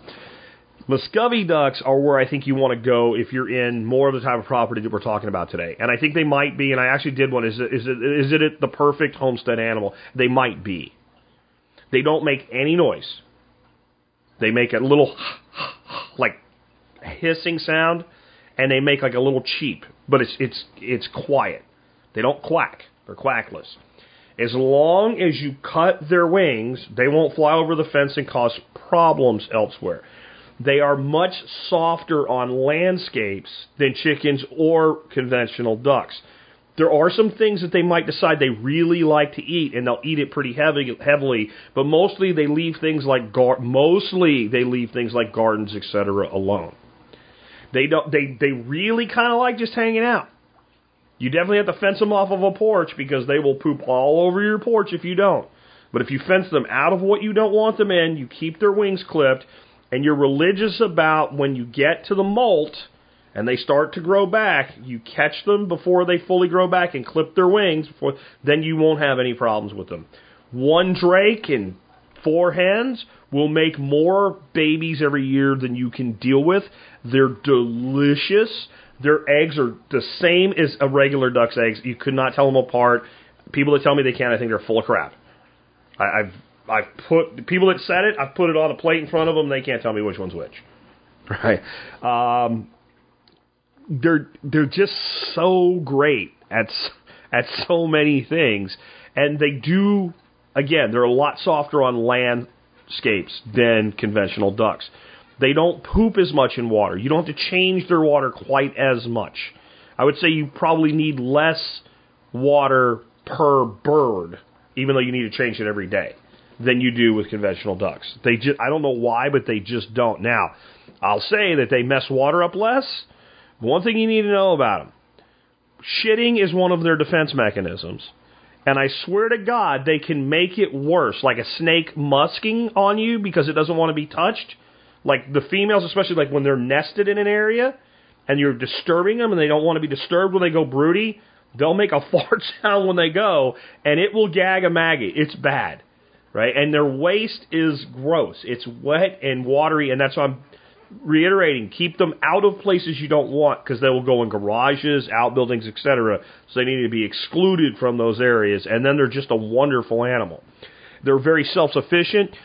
Muscovy ducks are where I think you want to go if you're in more of the type of property that we're talking about today. And I think they might be, and I actually did one. Is it, is it, is it the perfect homestead animal? They might be. They don't make any noise. They make a little like hissing sound, and they make like a little cheep, but it's it's it's quiet. They don't quack. They're quackless. As long as you cut their wings, they won't fly over the fence and cause problems elsewhere. They are much softer on landscapes than chickens or conventional ducks. There are some things that they might decide they really like to eat, and they'll eat it pretty heavy, heavily. But mostly they leave things like gar- mostly they leave things like gardens, etc., alone. They don't. They they really kind of like just hanging out. You definitely have to fence them off of a porch because they will poop all over your porch if you don't. But if you fence them out of what you don't want them in, you keep their wings clipped, and you're religious about when you get to the molt and they start to grow back, you catch them before they fully grow back and clip their wings before then you won't have any problems with them. One drake and four hens will make more babies every year than you can deal with. They're delicious. Their eggs are the same as a regular duck's eggs. You could not tell them apart. People that tell me they can, I think they're full of crap. I, I've I've put people that said it. I've put it on a plate in front of them. They can't tell me which one's which. Right. Um, they're they're just so great at at so many things, and they do again. They're a lot softer on landscapes than conventional ducks. They don't poop as much in water. You don't have to change their water quite as much. I would say you probably need less water per bird, even though you need to change it every day, than you do with conventional ducks. They just I don't know why, but they just don't. Now, I'll say that they mess water up less one thing you need to know about them shitting is one of their defense mechanisms. And I swear to God, they can make it worse, like a snake musking on you because it doesn't want to be touched. Like the females, especially like when they're nested in an area and you're disturbing them and they don't want to be disturbed when they go broody, they'll make a fart sound when they go and it will gag a maggot. It's bad. Right? And their waste is gross. It's wet and watery, and that's why I'm reiterating: keep them out of places you don't want because they will go in garages, outbuildings, etc. So they need to be excluded from those areas. And then they're just a wonderful animal. They're very self-sufficient.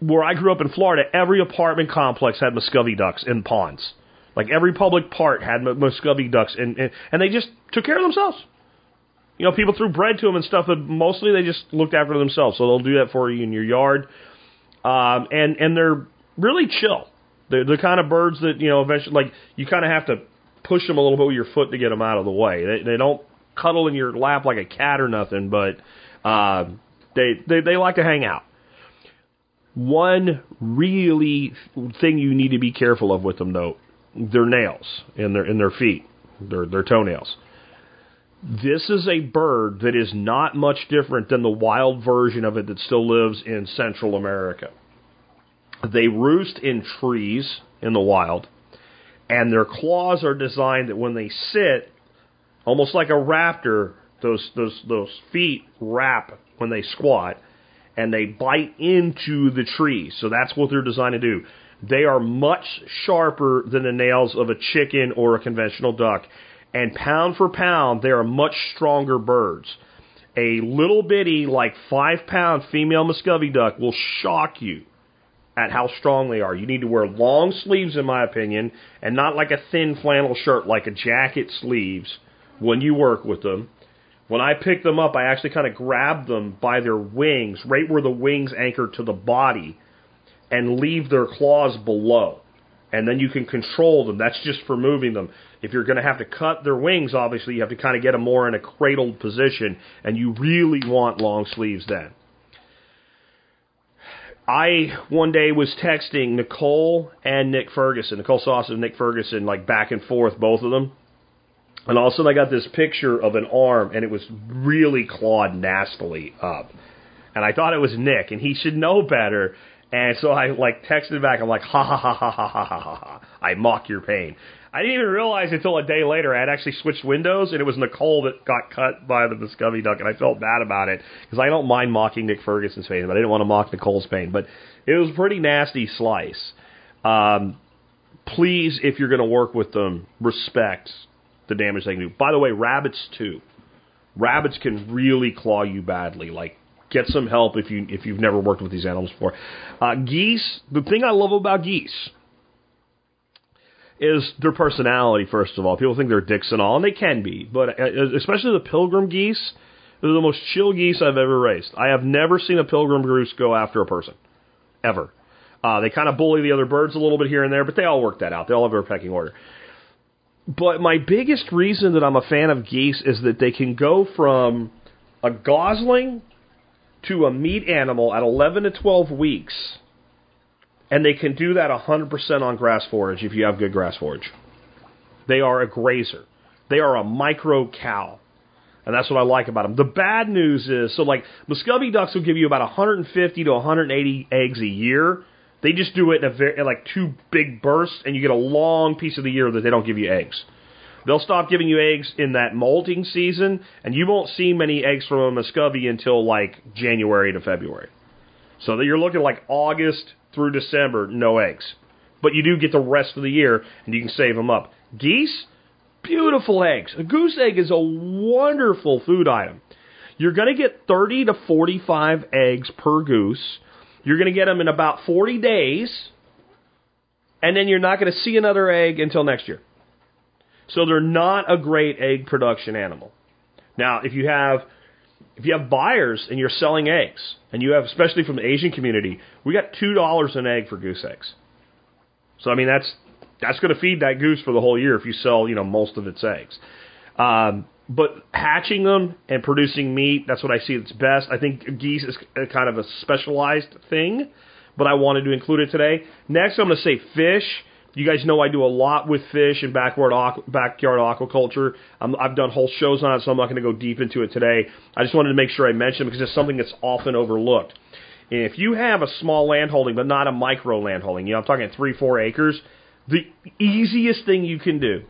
Where I grew up in Florida, every apartment complex had Muscovy ducks in ponds. Like every public part had Muscovy ducks, and, and and they just took care of themselves. You know, people threw bread to them and stuff, but mostly they just looked after themselves. So they'll do that for you in your yard, um, and and they're really chill. They're the kind of birds that you know eventually, like you kind of have to push them a little bit with your foot to get them out of the way. They they don't cuddle in your lap like a cat or nothing, but uh, they they they like to hang out. One really thing you need to be careful of with them though, their nails in their in their feet, their their toenails. This is a bird that is not much different than the wild version of it that still lives in Central America. They roost in trees in the wild, and their claws are designed that when they sit, almost like a raptor, those those those feet wrap when they squat, and they bite into the tree. So that's what they're designed to do. They are much sharper than the nails of a chicken or a conventional duck, and pound for pound, they are much stronger birds. A little bitty, like five pound female Muscovy duck will shock you at how strong they are. You need to wear long sleeves, in my opinion, and not like a thin flannel shirt, like a jacket sleeves when you work with them. When I pick them up, I actually kind of grab them by their wings, right where the wings anchor to the body, and leave their claws below. And then you can control them. That's just for moving them. If you're going to have to cut their wings, obviously, you have to kind of get them more in a cradled position, and you really want long sleeves then. I one day was texting Nicole and Nick Ferguson, Nicole Sauce and Nick Ferguson, like back and forth, both of them. And all of a sudden I got this picture of an arm and it was really clawed nastily up. And I thought it was Nick and he should know better. And so I like texted back, I'm like, ha ha ha ha ha ha ha ha. I mock your pain. I didn't even realize until a day later I had actually switched windows and it was Nicole that got cut by the Muscovy duck and I felt bad about it because I don't mind mocking Nick Ferguson's pain, but I didn't want to mock Nicole's pain. But it was a pretty nasty slice. Um, please, if you're going to work with them, respect the damage they can do. By the way, rabbits too. Rabbits can really claw you badly. Like get some help if you if you've never worked with these animals before. Uh, geese. The thing I love about geese is their personality. First of all, people think they're dicks and all, and they can be, but uh, especially the pilgrim geese. They're the most chill geese I've ever raised. I have never seen a pilgrim goose go after a person, ever. Uh, they kind of bully the other birds a little bit here and there, but they all work that out. They all have their pecking order. But my biggest reason that I'm a fan of geese is that they can go from a gosling to a meat animal at 11 to 12 weeks and they can do that 100% on grass forage if you have good grass forage. They are a grazer. They are a micro cow. And that's what I like about them. The bad news is, so like Muscovy ducks will give you about 150 to 180 eggs a year. They just do it in a very in like two big bursts, and you get a long piece of the year that they don't give you eggs. They'll stop giving you eggs in that molting season, and you won't see many eggs from a Muscovy until like January to February. So that you're looking like August through December, no eggs. But you do get the rest of the year, and you can save them up. Geese, beautiful eggs. A goose egg is a wonderful food item. You're going to get 30 to 45 eggs per goose. You're going to get them in about 40 days, and then you're not going to see another egg until next year. So they're not a great egg production animal. Now, if you have if you have buyers and you're selling eggs, and you have, especially from the Asian community, we got two dollars an egg for goose eggs. So I mean that's that's going to feed that goose for the whole year if you sell you know most of its eggs. Um, but hatching them and producing meat, that's what I see its best. I think geese is kind of a specialized thing, but I wanted to include it today. Next, I'm going to say fish. You guys know I do a lot with fish and backyard backyard aquaculture. i have done whole shows on it, so I'm not going to go deep into it today. I just wanted to make sure I mention it because it's something that's often overlooked. If you have a small landholding, but not a micro landholding, you know, I'm talking three, four acres, the easiest thing you can do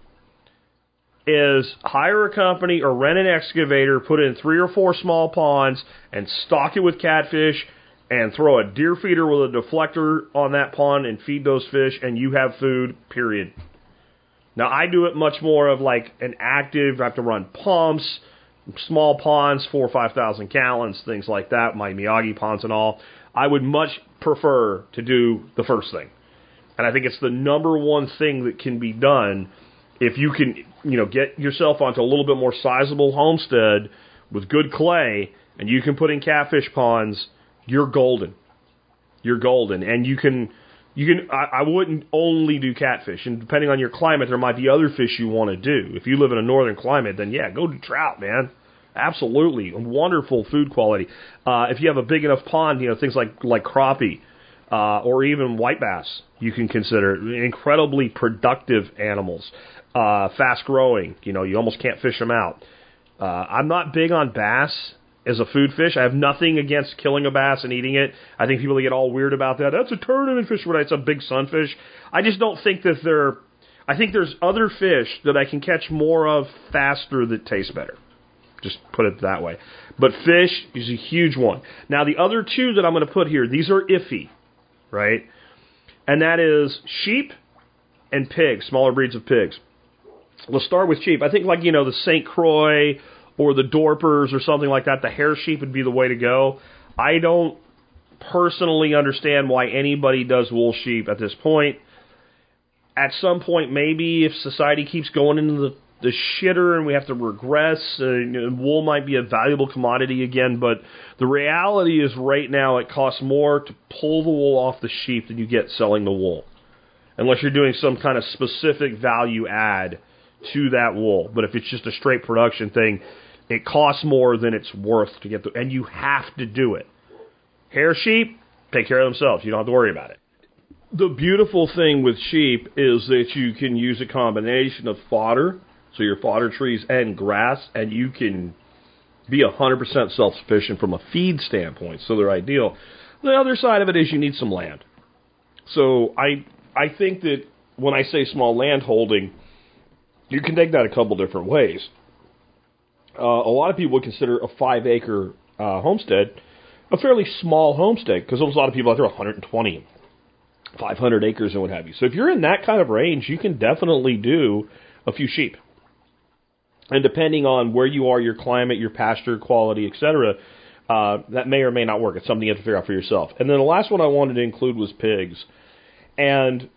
is hire a company or rent an excavator, put in three or four small ponds, and stock it with catfish, and throw a deer feeder with a deflector on that pond and feed those fish, and you have food. Period. Now I do it much more of like an active. I have to run pumps, small ponds, four or five thousand gallons, things like that. My Miyagi ponds and all. I would much prefer to do the first thing, and I think it's the number one thing that can be done if you can, you know, get yourself onto a little bit more sizable homestead with good clay, and you can put in catfish ponds. You're golden. You're golden, and you can you can I, I wouldn't only do catfish. And depending on your climate there might be other fish you want to do. If you live in a northern climate then yeah go do trout man. Absolutely. Wonderful food quality. Uh, if you have a big enough pond you know things like like crappie uh, or even white bass you can consider incredibly productive animals. Uh, fast growing. You know you almost can't fish them out. Uh, I'm not big on bass as a food fish. I have nothing against killing a bass and eating it. I think people get all weird about that. That's a tournament fish, right? It's a big sunfish. I just don't think that they're. I think there's other fish that I can catch more of faster that taste better. Just put it that way. But fish is a huge one. Now the other two that I'm going to put here, these are iffy, right? And that is sheep and pigs, smaller breeds of pigs. Let's start with sheep. I think like you know the St. Croix or the Dorpers or something like that, the hair sheep would be the way to go. I don't personally understand why anybody does wool sheep at this point. At some point, maybe if society keeps going into the, the shitter and we have to regress, uh, wool might be a valuable commodity again. But the reality is, right now, it costs more to pull the wool off the sheep than you get selling the wool, unless you're doing some kind of specific value add to that wool. But if it's just a straight production thing, it costs more than it's worth to get the, and you have to do it. Hair sheep take care of themselves. You don't have to worry about it. The beautiful thing with sheep is that you can use a combination of fodder, so your fodder trees and grass, and you can be 100% self-sufficient from a feed standpoint. So they're ideal. The other side of it is you need some land. So I I think that when I say small land holding, you can take that a couple different ways uh, a lot of people would consider a five acre uh, homestead a fairly small homestead because there's a lot of people out there 120, 500 acres and what have you. So if you're in that kind of range, you can definitely do a few sheep. And depending on where you are, your climate, your pasture quality, etc., uh, that may or may not work. It's something you have to figure out for yourself. And then the last one I wanted to include was pigs. And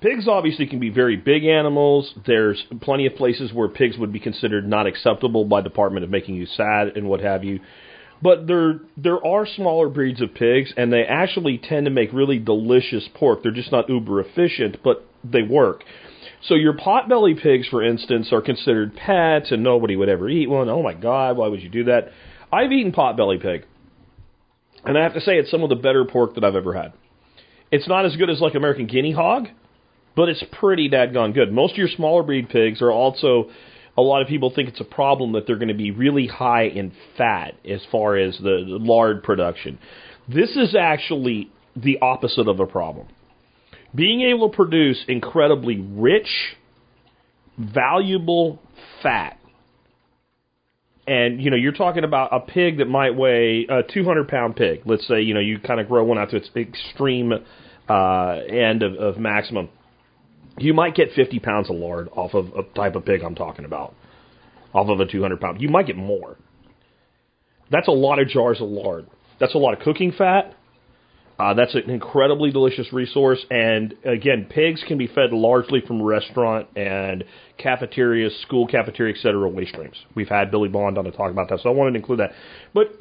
pigs obviously can be very big animals. There's plenty of places where pigs would be considered not acceptable by Department of Making You Sad and what have you. But there there are smaller breeds of pigs, and they actually tend to make really delicious pork. They're just not uber efficient, but they work. So your potbelly pigs, for instance, are considered pets, and nobody would ever eat one. Oh my God, why would you do that? I've eaten potbelly pig, and I have to say it's some of the better pork that I've ever had. It's not as good as like American guinea hog, but it's pretty dadgone good. Most of your smaller breed pigs are also a lot of people think it's a problem that they're going to be really high in fat as far as the, the lard production. This is actually the opposite of a problem. Being able to produce incredibly rich, valuable fat. And you know, you're talking about a pig that might weigh a 200 pound pig. Let's say you know you kind of grow one out to its extreme uh, end of, of maximum you might get 50 pounds of lard off of a type of pig I'm talking about, off of a 200 pound. You might get more. That's a lot of jars of lard. That's a lot of cooking fat. Uh, that's an incredibly delicious resource. And again, pigs can be fed largely from restaurant and cafeterias, school cafeteria, et cetera, waste streams. We've had Billy Bond on to talk about that, so I wanted to include that. But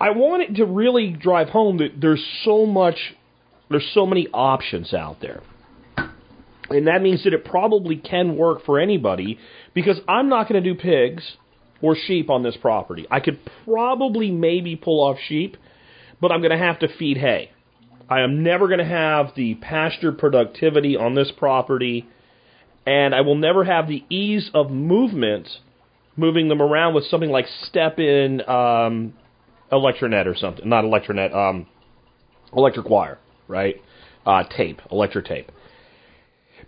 I wanted to really drive home that there's so much, there's so many options out there. And that means that it probably can work for anybody because I'm not going to do pigs or sheep on this property. I could probably maybe pull off sheep, but I'm going to have to feed hay. I am never going to have the pasture productivity on this property, and I will never have the ease of movement moving them around with something like step in um, electronet or something. Not electronet, um, electric wire, right? Uh, tape, electric tape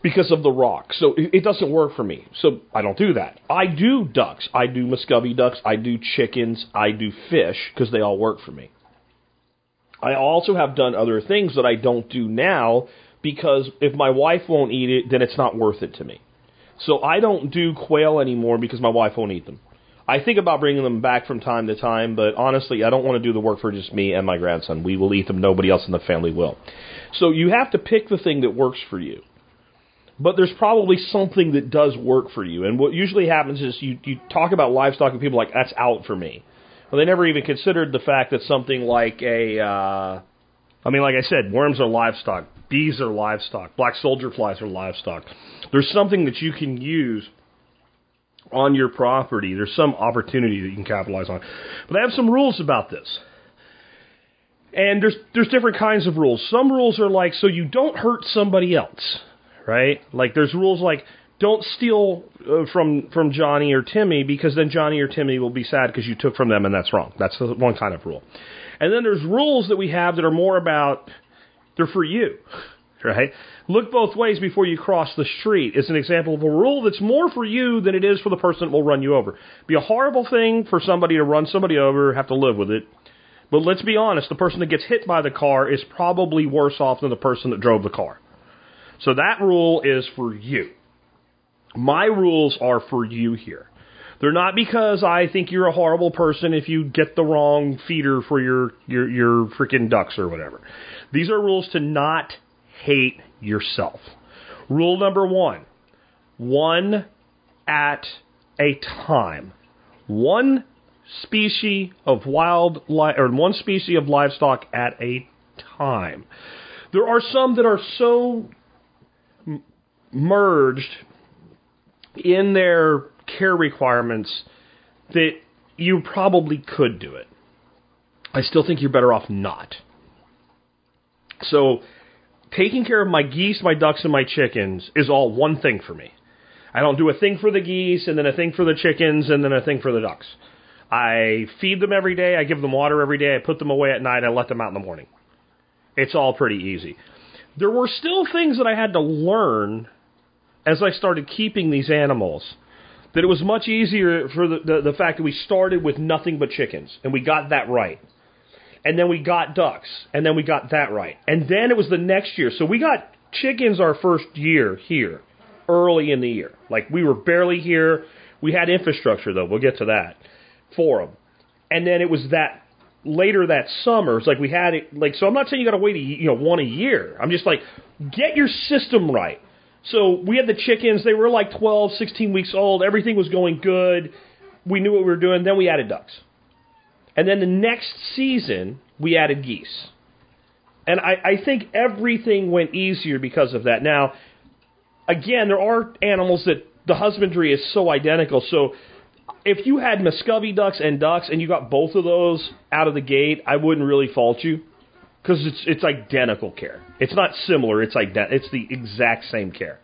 because of the rock. So it, doesn't work for me. So I don't do that. I do ducks. I do Muscovy ducks. I do chickens. I do fish because they all work for me. I also have done other things that I don't do now because if my wife won't eat it, then it's not worth it to me. So I don't do quail anymore because my wife won't eat them. I think about bringing them back from time to time, but honestly, I don't want to do the work for just me and my grandson. We will eat them. Nobody else in the family will. So you have to pick the thing that works for you. But there's probably something that does work for you. And what usually happens is you, you talk about livestock and people are like, that's out for me. Well, they never even considered the fact that something like a, uh, I mean, like I said, worms are livestock, bees are livestock, black soldier flies are livestock. There's something that you can use on your property. There's some opportunity that you can capitalize on. But I have some rules about this. And there's there's different kinds of rules. Some rules are like so you don't hurt somebody else, right? Like there's rules like don't steal uh, from from Johnny or Timmy because then Johnny or Timmy will be sad because you took from them and that's wrong. That's the one kind of rule. And then there's rules that we have that are more about they're for you, right? Look both ways before you cross the street is an example of a rule that's more for you than it is for the person that will run you over. Be a horrible thing for somebody to run somebody over, have to live with it. But let's be honest, the person that gets hit by the car is probably worse off than the person that drove the car. So that rule is for you. My rules are for you here. They're not because I think you're a horrible person if you get the wrong feeder for your your your freaking ducks or whatever. These are rules to not hate yourself. Rule number 1. One at a time. One species of wild li- or one species of livestock at a time. There are some that are so merged in their care requirements that you probably could do it. I still think you're better off not. So, taking care of my geese, my ducks, and my chickens is all one thing for me. I don't do a thing for the geese, and then a thing for the chickens, and then a thing for the ducks. I feed them every day, I give them water every day, I put them away at night, I let them out in the morning. It's all pretty easy. There were still things that I had to learn as I started keeping these animals that it was much easier for the, the, the fact that we started with nothing but chickens, and we got that right. And then we got ducks, and then we got that right. And then it was the next year. So we got chickens our first year here, early in the year. Like we were barely here. We had infrastructure, though. We'll get to that for them. And then it was that later that summer. It's like we had it. Like so, I'm not saying you got to wait a you know one a year. I'm just like get your system right. So we had the chickens. They were like 12, 16 weeks old. Everything was going good. We knew what we were doing. Then we added ducks. And then the next season, we added geese. And I, I think everything went easier because of that. Now, again, there are animals that the husbandry is so identical. So if you had Muscovy ducks and ducks and you got both of those out of the gate, I wouldn't really fault you because it's it's identical care. It's not similar. It's ident- It's the exact same care.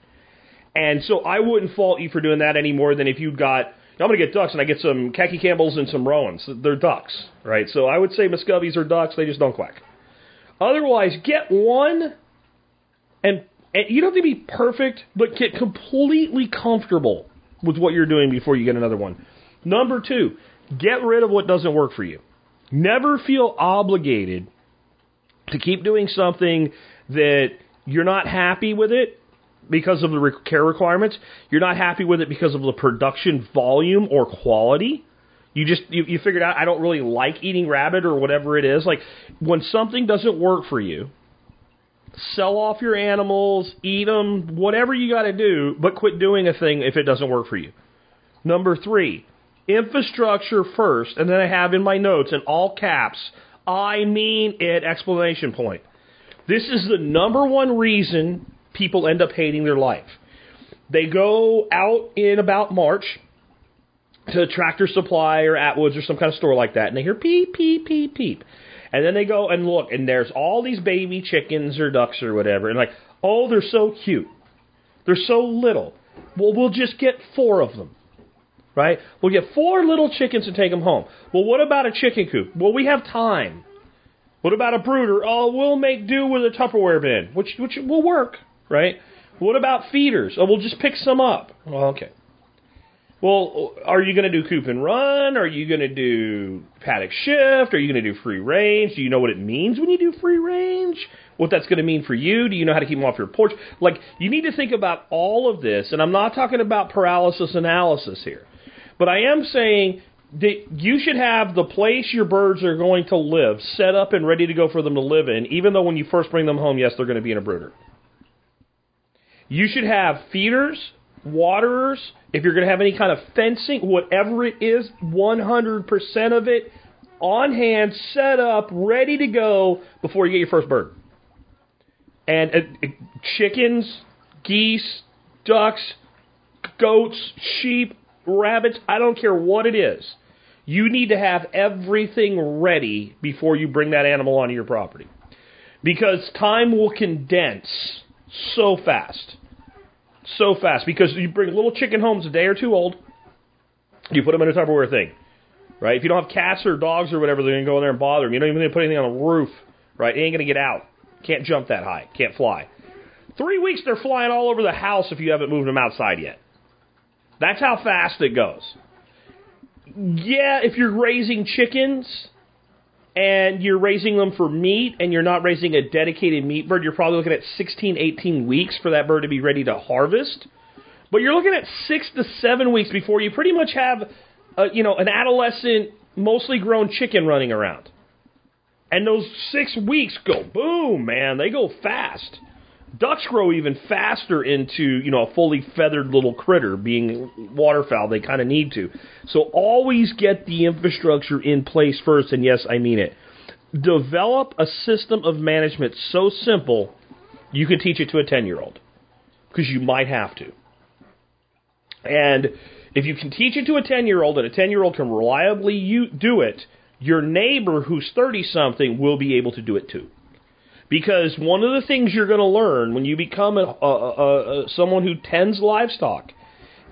And so I wouldn't fault you for doing that any more than if you got. I'm going to get ducks and I get some khaki Campbells and some Rouens. They're ducks, right? So I would say Muscovies are ducks. They just don't quack. Otherwise, get one, and, and you don't have to be perfect, but get completely comfortable with what you're doing before you get another one. Number two, get rid of what doesn't work for you. Never feel obligated to keep doing something that you're not happy with it because of the care requirements. You're not happy with it because of the production volume or quality. You just you, you figured out I don't really like eating rabbit or whatever it is. Like when something doesn't work for you, sell off your animals, eat them, whatever you got to do, but quit doing a thing if it doesn't work for you. Number three, infrastructure first, and then I have in my notes in all caps, I mean it explanation point. This is the number one reason people end up hating their life. They go out in about March to Tractor Supply or Atwoods or some kind of store like that, and they hear peep, peep, peep, peep. And then they go and look, and there's all these baby chickens or ducks or whatever, and like, oh, they're so cute. They're so little. Well, we'll just get four of them. Right? We'll get four little chickens and take them home. Well, what about a chicken coop? Well, we have time. What about a brooder? Oh, we'll make do with a Tupperware bin, which which will work, right? What about feeders? Oh, we'll just pick some up. Well, okay. Well, are you going to do coop and run? Are you going to do paddock shift? Are you going to do free range? Do you know what it means when you do free range? What that's going to mean for you? Do you know how to keep them off your porch? Like, you need to think about all of this, and I'm not talking about paralysis analysis here, but I am saying that you should have the place your birds are going to live set up and ready to go for them to live in, even though when you first bring them home, yes, they're going to be in a brooder. You should have feeders, waterers, if you're going to have any kind of fencing, whatever it is, 100% of it on hand, set up, ready to go before you get your first bird. And uh, uh, chickens, geese, ducks, goats, sheep, rabbits, I don't care what it is. You need to have everything ready before you bring that animal onto your property. Because time will condense so fast so fast because you bring a little chicken homes a day or two old. You put them in a Tupperware thing, right? If you don't have cats or dogs or whatever, they're gonna go in there and bother them. You don't even need to put anything on the roof, right? It ain't gonna get out. Can't jump that high. Can't fly. Three weeks they're flying all over the house if you haven't moved them outside yet. That's how fast it goes. Yeah, if you're raising chickens, and you're raising them for meat and you're not raising a dedicated meat bird, you're probably looking at 16, 18 weeks for that bird to be ready to harvest. But you're looking at six to seven weeks before you pretty much have, a, you know, an adolescent, mostly grown chicken running around. And those six weeks go boom, man. They go fast. Ducks grow even faster into, you know, a fully feathered little critter, being waterfowl. They kind of need to. So always get the infrastructure in place first, and yes, I mean it. Develop a system of management so simple you can teach it to a 10 year old. Because you might have to. And if you can teach it to a 10 year old and a 10 year old can reliably do it, your neighbor who's 30 something will be able to do it too. Because one of the things you're going to learn when you become a, a, a, someone who tends livestock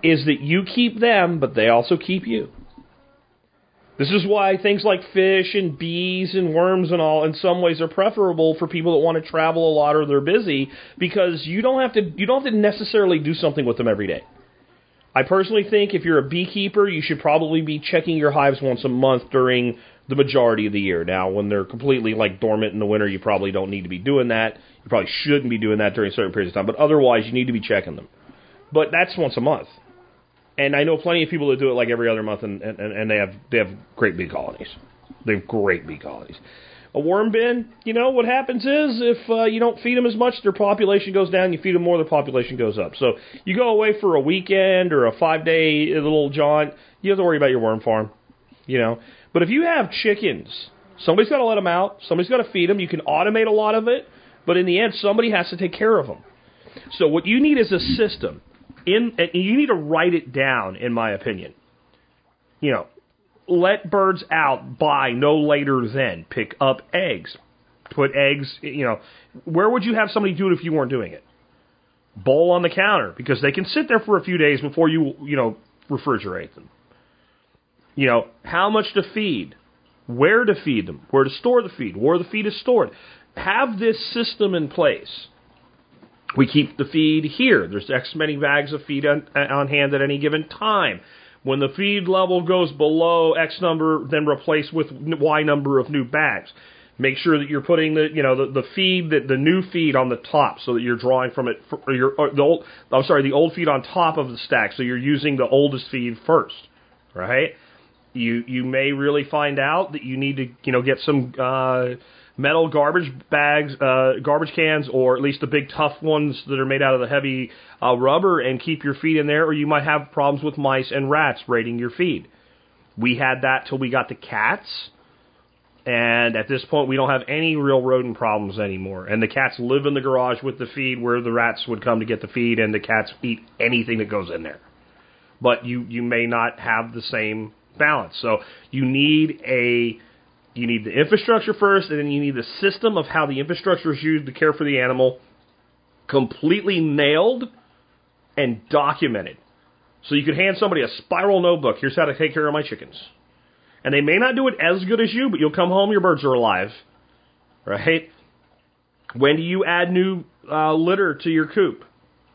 is that you keep them, but they also keep you. This is why things like fish and bees and worms and all, in some ways, are preferable for people that want to travel a lot or they're busy because you don't have to you don't have to necessarily do something with them every day. I personally think if you're a beekeeper, you should probably be checking your hives once a month during the majority of the year. Now, when they're completely like dormant in the winter, you probably don't need to be doing that. You probably shouldn't be doing that during certain periods of time, but otherwise, you need to be checking them. But that's once a month. And I know plenty of people that do it like every other month, and, and, and they have they have great bee colonies. They have great bee colonies. A worm bin, you know, what happens is if uh, you don't feed them as much, their population goes down. You feed them more, their population goes up. So you go away for a weekend or a five day little jaunt, you have to worry about your worm farm. You know, but if you have chickens, somebody's got to let them out. Somebody's got to feed them. You can automate a lot of it, but in the end, somebody has to take care of them. So what you need is a system. In and you need to write it down, in my opinion. You know, let birds out by no later than pick up eggs. Put eggs. You know, where would you have somebody do it if you weren't doing it? Bowl on the counter because they can sit there for a few days before you you know refrigerate them. You know, how much to feed, where to feed them, where to store the feed, where the feed is stored. Have this system in place. We keep the feed here. There's X many bags of feed on, on hand at any given time. When the feed level goes below X number, then replace with Y number of new bags. Make sure that you're putting the you know the, the feed that the new feed on the top, so that you're drawing from it. For, your or the old I'm sorry, the old feed on top of the stack, so you're using the oldest feed first, right? You you may really find out that you need to you know get some uh, metal garbage bags, uh, garbage cans, or at least the big tough ones that are made out of the heavy uh, rubber, and keep your feed in there. Or you might have problems with mice and rats raiding your feed. We had that till we got the cats. And at this point, we don't have any real rodent problems anymore. And the cats live in the garage with the feed where the rats would come to get the feed, and the cats eat anything that goes in there. But you, you may not have the same balance. So you need a you need the infrastructure first, and then you need the system of how the infrastructure is used to care for the animal completely nailed and documented. So you could hand somebody a spiral notebook. Here's how to take care of my chickens. And they may not do it as good as you, but you'll come home, your birds are alive. Right? When do you add new uh, litter to your coop?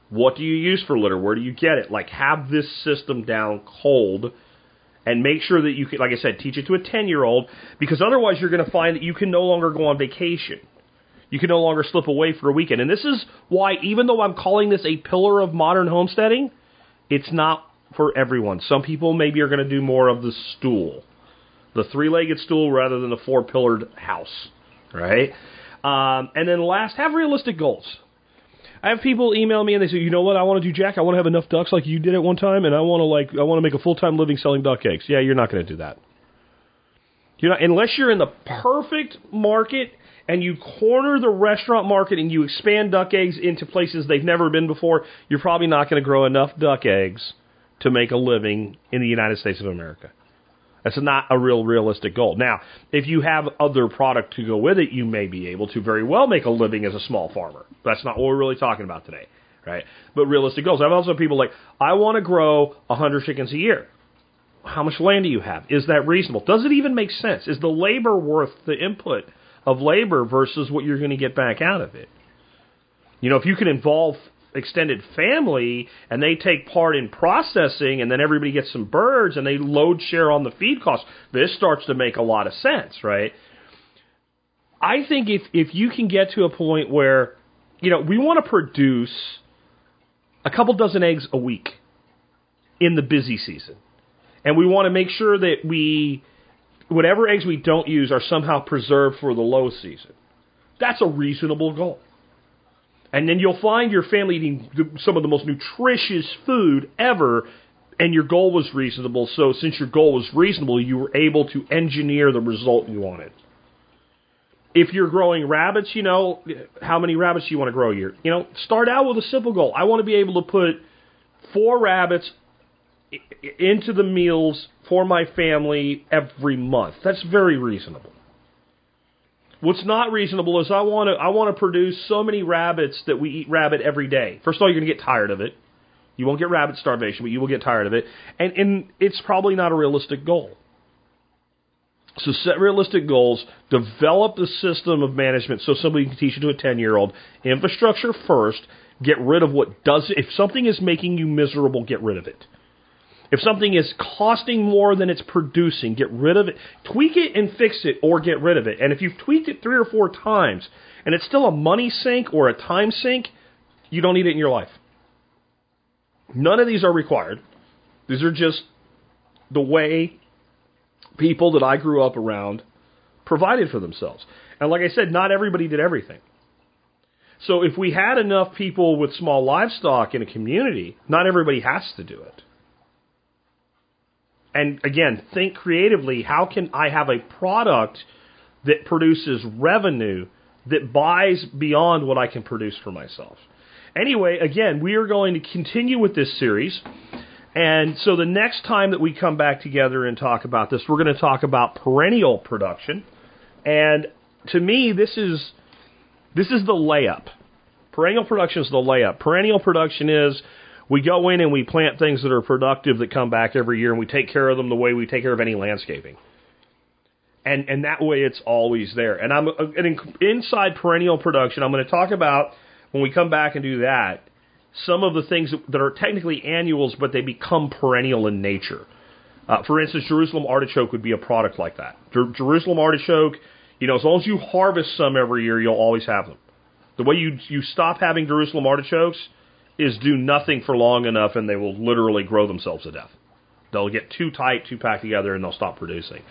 What do you use for litter? Where do you get it? Like, have this system down cold and make sure that you can, like I said, teach it to a 10 year old because otherwise you're going to find that you can no longer go on vacation. You can no longer slip away for a weekend. And this is why, even though I'm calling this a pillar of modern homesteading, it's not for everyone. Some people maybe are going to do more of the stool, the three legged stool rather than the four pillared house, right? Um, and then last, have realistic goals. I have people email me and they say, you know what, I want to do, Jack. I want to have enough ducks like you did at one time, and I want to like, I want to make a full time living selling duck eggs. Yeah, you're not going to do that. You know, unless you're in the perfect market and you corner the restaurant market and you expand duck eggs into places they've never been before, you're probably not going to grow enough duck eggs to make a living in the United States of America. That's not a real realistic goal. Now, if you have other product to go with it, you may be able to very well make a living as a small farmer. That's not what we're really talking about today, right? But realistic goals. I've also people like, I want to grow 100 chickens a year. How much land do you have? Is that reasonable? Does it even make sense? Is the labor worth the input of labor versus what you're going to get back out of it? You know, if you can involve extended family and they take part in processing and then everybody gets some birds and they load share on the feed costs, this starts to make a lot of sense, right? I think if if you can get to a point where, you know, we want to produce a couple dozen eggs a week in the busy season. And we want to make sure that we whatever eggs we don't use are somehow preserved for the low season. That's a reasonable goal. And then you'll find your family eating some of the most nutritious food ever, and your goal was reasonable. So, since your goal was reasonable, you were able to engineer the result you wanted. If you're growing rabbits, you know, how many rabbits do you want to grow a year? You know, start out with a simple goal. I want to be able to put four rabbits into the meals for my family every month. That's very reasonable. What's not reasonable is I want to I want to produce so many rabbits that we eat rabbit every day. First of all, you're going to get tired of it. You won't get rabbit starvation, but you will get tired of it. And and it's probably not a realistic goal. So set realistic goals, develop the system of management so somebody can teach it to a 10-year-old. Infrastructure first, get rid of what does if something is making you miserable, get rid of it. If something is costing more than it's producing, get rid of it. Tweak it and fix it or get rid of it. And if you've tweaked it three or four times and it's still a money sink or a time sink, you don't need it in your life. None of these are required. These are just the way people that I grew up around provided for themselves. And like I said, not everybody did everything. So if we had enough people with small livestock in a community, not everybody has to do it and again, think creatively. How can I have a product that produces revenue that buys beyond what I can produce for myself? Anyway, again, we are going to continue with this series. And so the next time that we come back together and talk about this, we're going to talk about perennial production. And to me, this is this is the layup. Perennial production is the layup. Perennial production is we go in and we plant things that are productive that come back every year, and we take care of them the way we take care of any landscaping. And and that way it's always there. And I'm and inside perennial production, I'm going to talk about when we come back and do that some of the things that are technically annuals, but they become perennial in nature. Uh, for instance, Jerusalem artichoke would be a product like that. Jer- Jerusalem artichoke, you know, as long as you harvest some every year, you'll always have them. The way you you stop having Jerusalem artichokes is do nothing for long enough and they will literally grow themselves to death. They'll get too tight, too packed together, and they'll stop producing.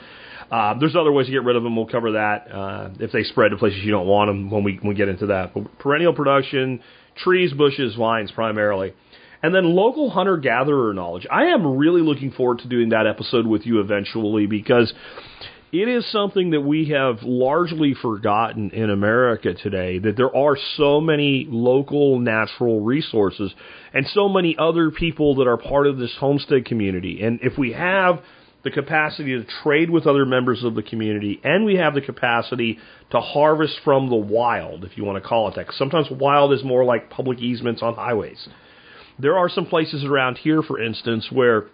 Uh, there's other ways to get rid of them. We'll cover that uh, if they spread to places you don't want them when we, when we get into that. But perennial production, trees, bushes, vines primarily. And then local hunter gatherer knowledge. I am really looking forward to doing that episode with you eventually because it is something that we have largely forgotten in America today that there are so many local natural resources and so many other people that are part of this homestead community. And if we have the capacity to trade with other members of the community and we have the capacity to harvest from the wild, if you want to call it that, sometimes wild is more like public easements on highways. There are some places around here, for instance, where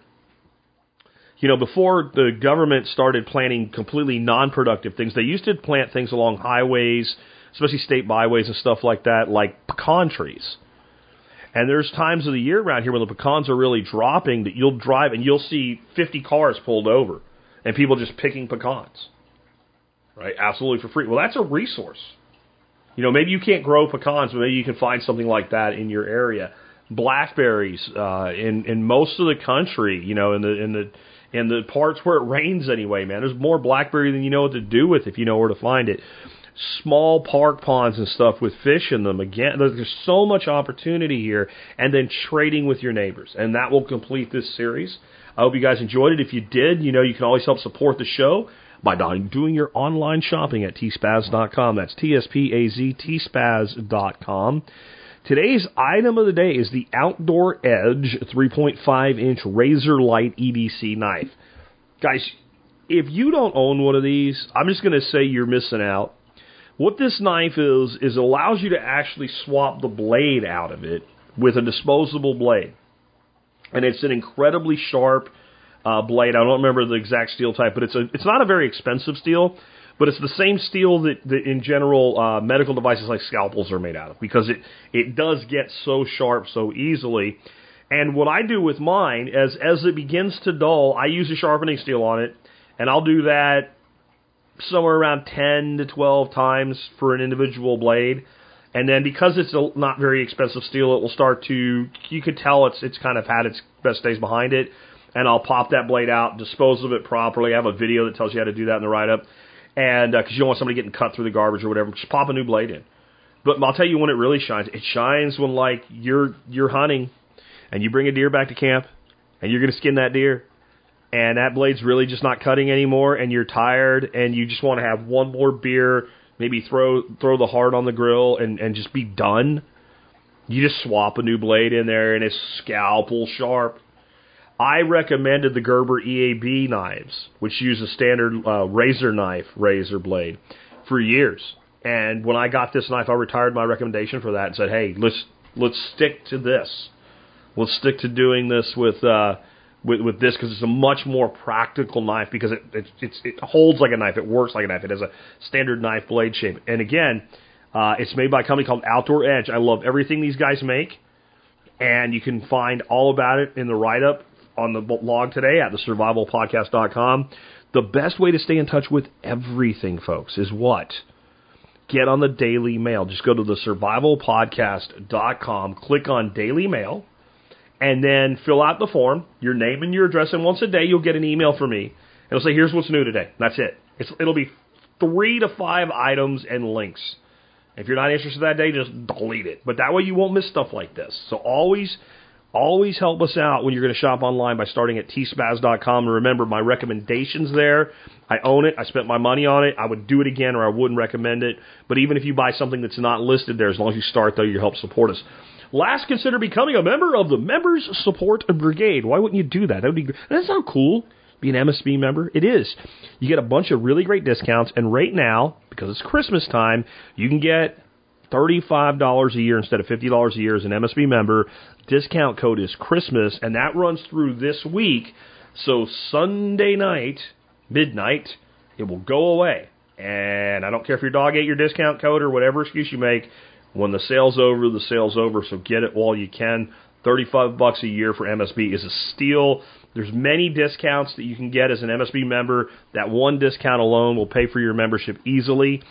you know, before the government started planting completely non-productive things, they used to plant things along highways, especially state byways and stuff like that, like pecan trees. And there's times of the year around here when the pecans are really dropping that you'll drive and you'll see 50 cars pulled over and people just picking pecans. Right? Absolutely for free. Well, that's a resource. You know, maybe you can't grow pecans, but maybe you can find something like that in your area. Blackberries uh, in in most of the country, you know, in the in the in the parts where it rains anyway, man. There's more blackberry than you know what to do with if you know where to find it. Small park ponds and stuff with fish in them. Again, there's so much opportunity here, and then trading with your neighbors, and that will complete this series. I hope you guys enjoyed it. If you did, you know you can always help support the show by doing your online shopping at tspaz.com. That's T S P A Z tspaz.com. Today's item of the day is the Outdoor Edge 3.5 inch RazorLite EDC knife. Guys, if you don't own one of these, I'm just going to say you're missing out. What this knife is, is it allows you to actually swap the blade out of it with a disposable blade. And it's an incredibly sharp uh, blade. I don't remember the exact steel type, but it's a it's not a very expensive steel, but it's the same steel that, that in general uh, medical devices like scalpels are made out of because it it does get so sharp so easily. And what I do with mine, as as it begins to dull, I use a sharpening steel on it, and I'll do that somewhere around 10 to 12 times for an individual blade. And then because it's a not very expensive steel, it will start to you could tell it's it's kind of had its best days behind it. And I'll pop that blade out, dispose of it properly. I have a video that tells you how to do that in the write up. And because uh, you don't want somebody getting cut through the garbage or whatever, just pop a new blade in. But I'll tell you when it really shines. It shines when like you're you're hunting, and you bring a deer back to camp, and you're gonna skin that deer, and that blade's really just not cutting anymore, and you're tired, and you just want to have one more beer, maybe throw throw the heart on the grill, and and just be done. You just swap a new blade in there, and it's scalpel sharp. I recommended the Gerber EAB knives, which use a standard uh, razor knife, razor blade, for years. And when I got this knife, I retired my recommendation for that and said, "Hey, let's let's stick to this. Let's stick to doing this with uh, with, with this because it's a much more practical knife because it it, it holds like a knife, it works like a knife, it has a standard knife blade shape. And again, uh, it's made by a company called Outdoor Edge. I love everything these guys make, and you can find all about it in the write up on the blog today at thesurvivalpodcast.com. The best way to stay in touch with everything, folks, is what? Get on the Daily Mail. Just go to thesurvivalpodcast.com, click on Daily Mail, and then fill out the form, your name and your address, and once a day you'll get an email from me. It'll say, here's what's new today. That's it. It's, it'll be three to five items and links. If you're not interested that day, just delete it. But that way you won't miss stuff like this. So always Always help us out when you're going to shop online by starting at tspaz.com. And remember, my recommendations there. I own it. I spent my money on it. I would do it again or I wouldn't recommend it. But even if you buy something that's not listed there, as long as you start, though, you help support us. Last, consider becoming a member of the Members Support Brigade. Why wouldn't you do that? That would be. That sound cool. Be an MSB member. It is. You get a bunch of really great discounts, and right now, because it's Christmas time, you can get $35 a year instead of $50 a year as an MSB member. Discount code is Christmas, and that runs through this week. So Sunday night, midnight, it will go away. And I don't care if your dog ate your discount code or whatever excuse you make. When the sale's over, the sale's over. So get it while you can. 35 bucks a year for MSB is a steal. There's many discounts that you can get as an MSB member. That one discount alone will pay for your membership easily.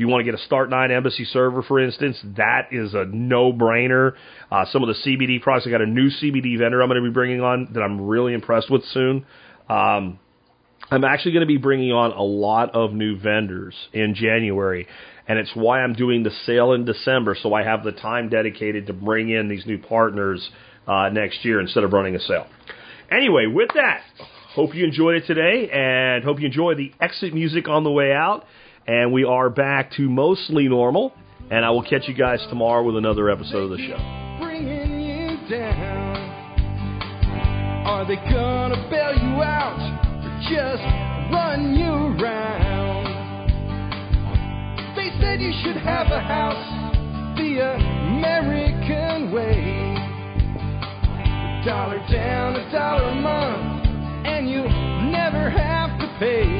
You want to get a Start 9 Embassy server, for instance, that is a no-brainer. Uh, some of the CBD products, I got a new CBD vendor I'm going to be bringing on that I'm really impressed with soon. Um, I'm actually going to be bringing on a lot of new vendors in January, and it's why I'm doing the sale in December, so I have the time dedicated to bring in these new partners uh, next year instead of running a sale. Anyway, with that, hope you enjoyed it today, and hope you enjoy the exit music on the way out and we are back to mostly normal. And I will catch you guys tomorrow with another episode of the show. Bringing you down. Are they gonna bail you out or just run you around? They said you should have a house the American way. A dollar down, a dollar a month, and you never have to pay.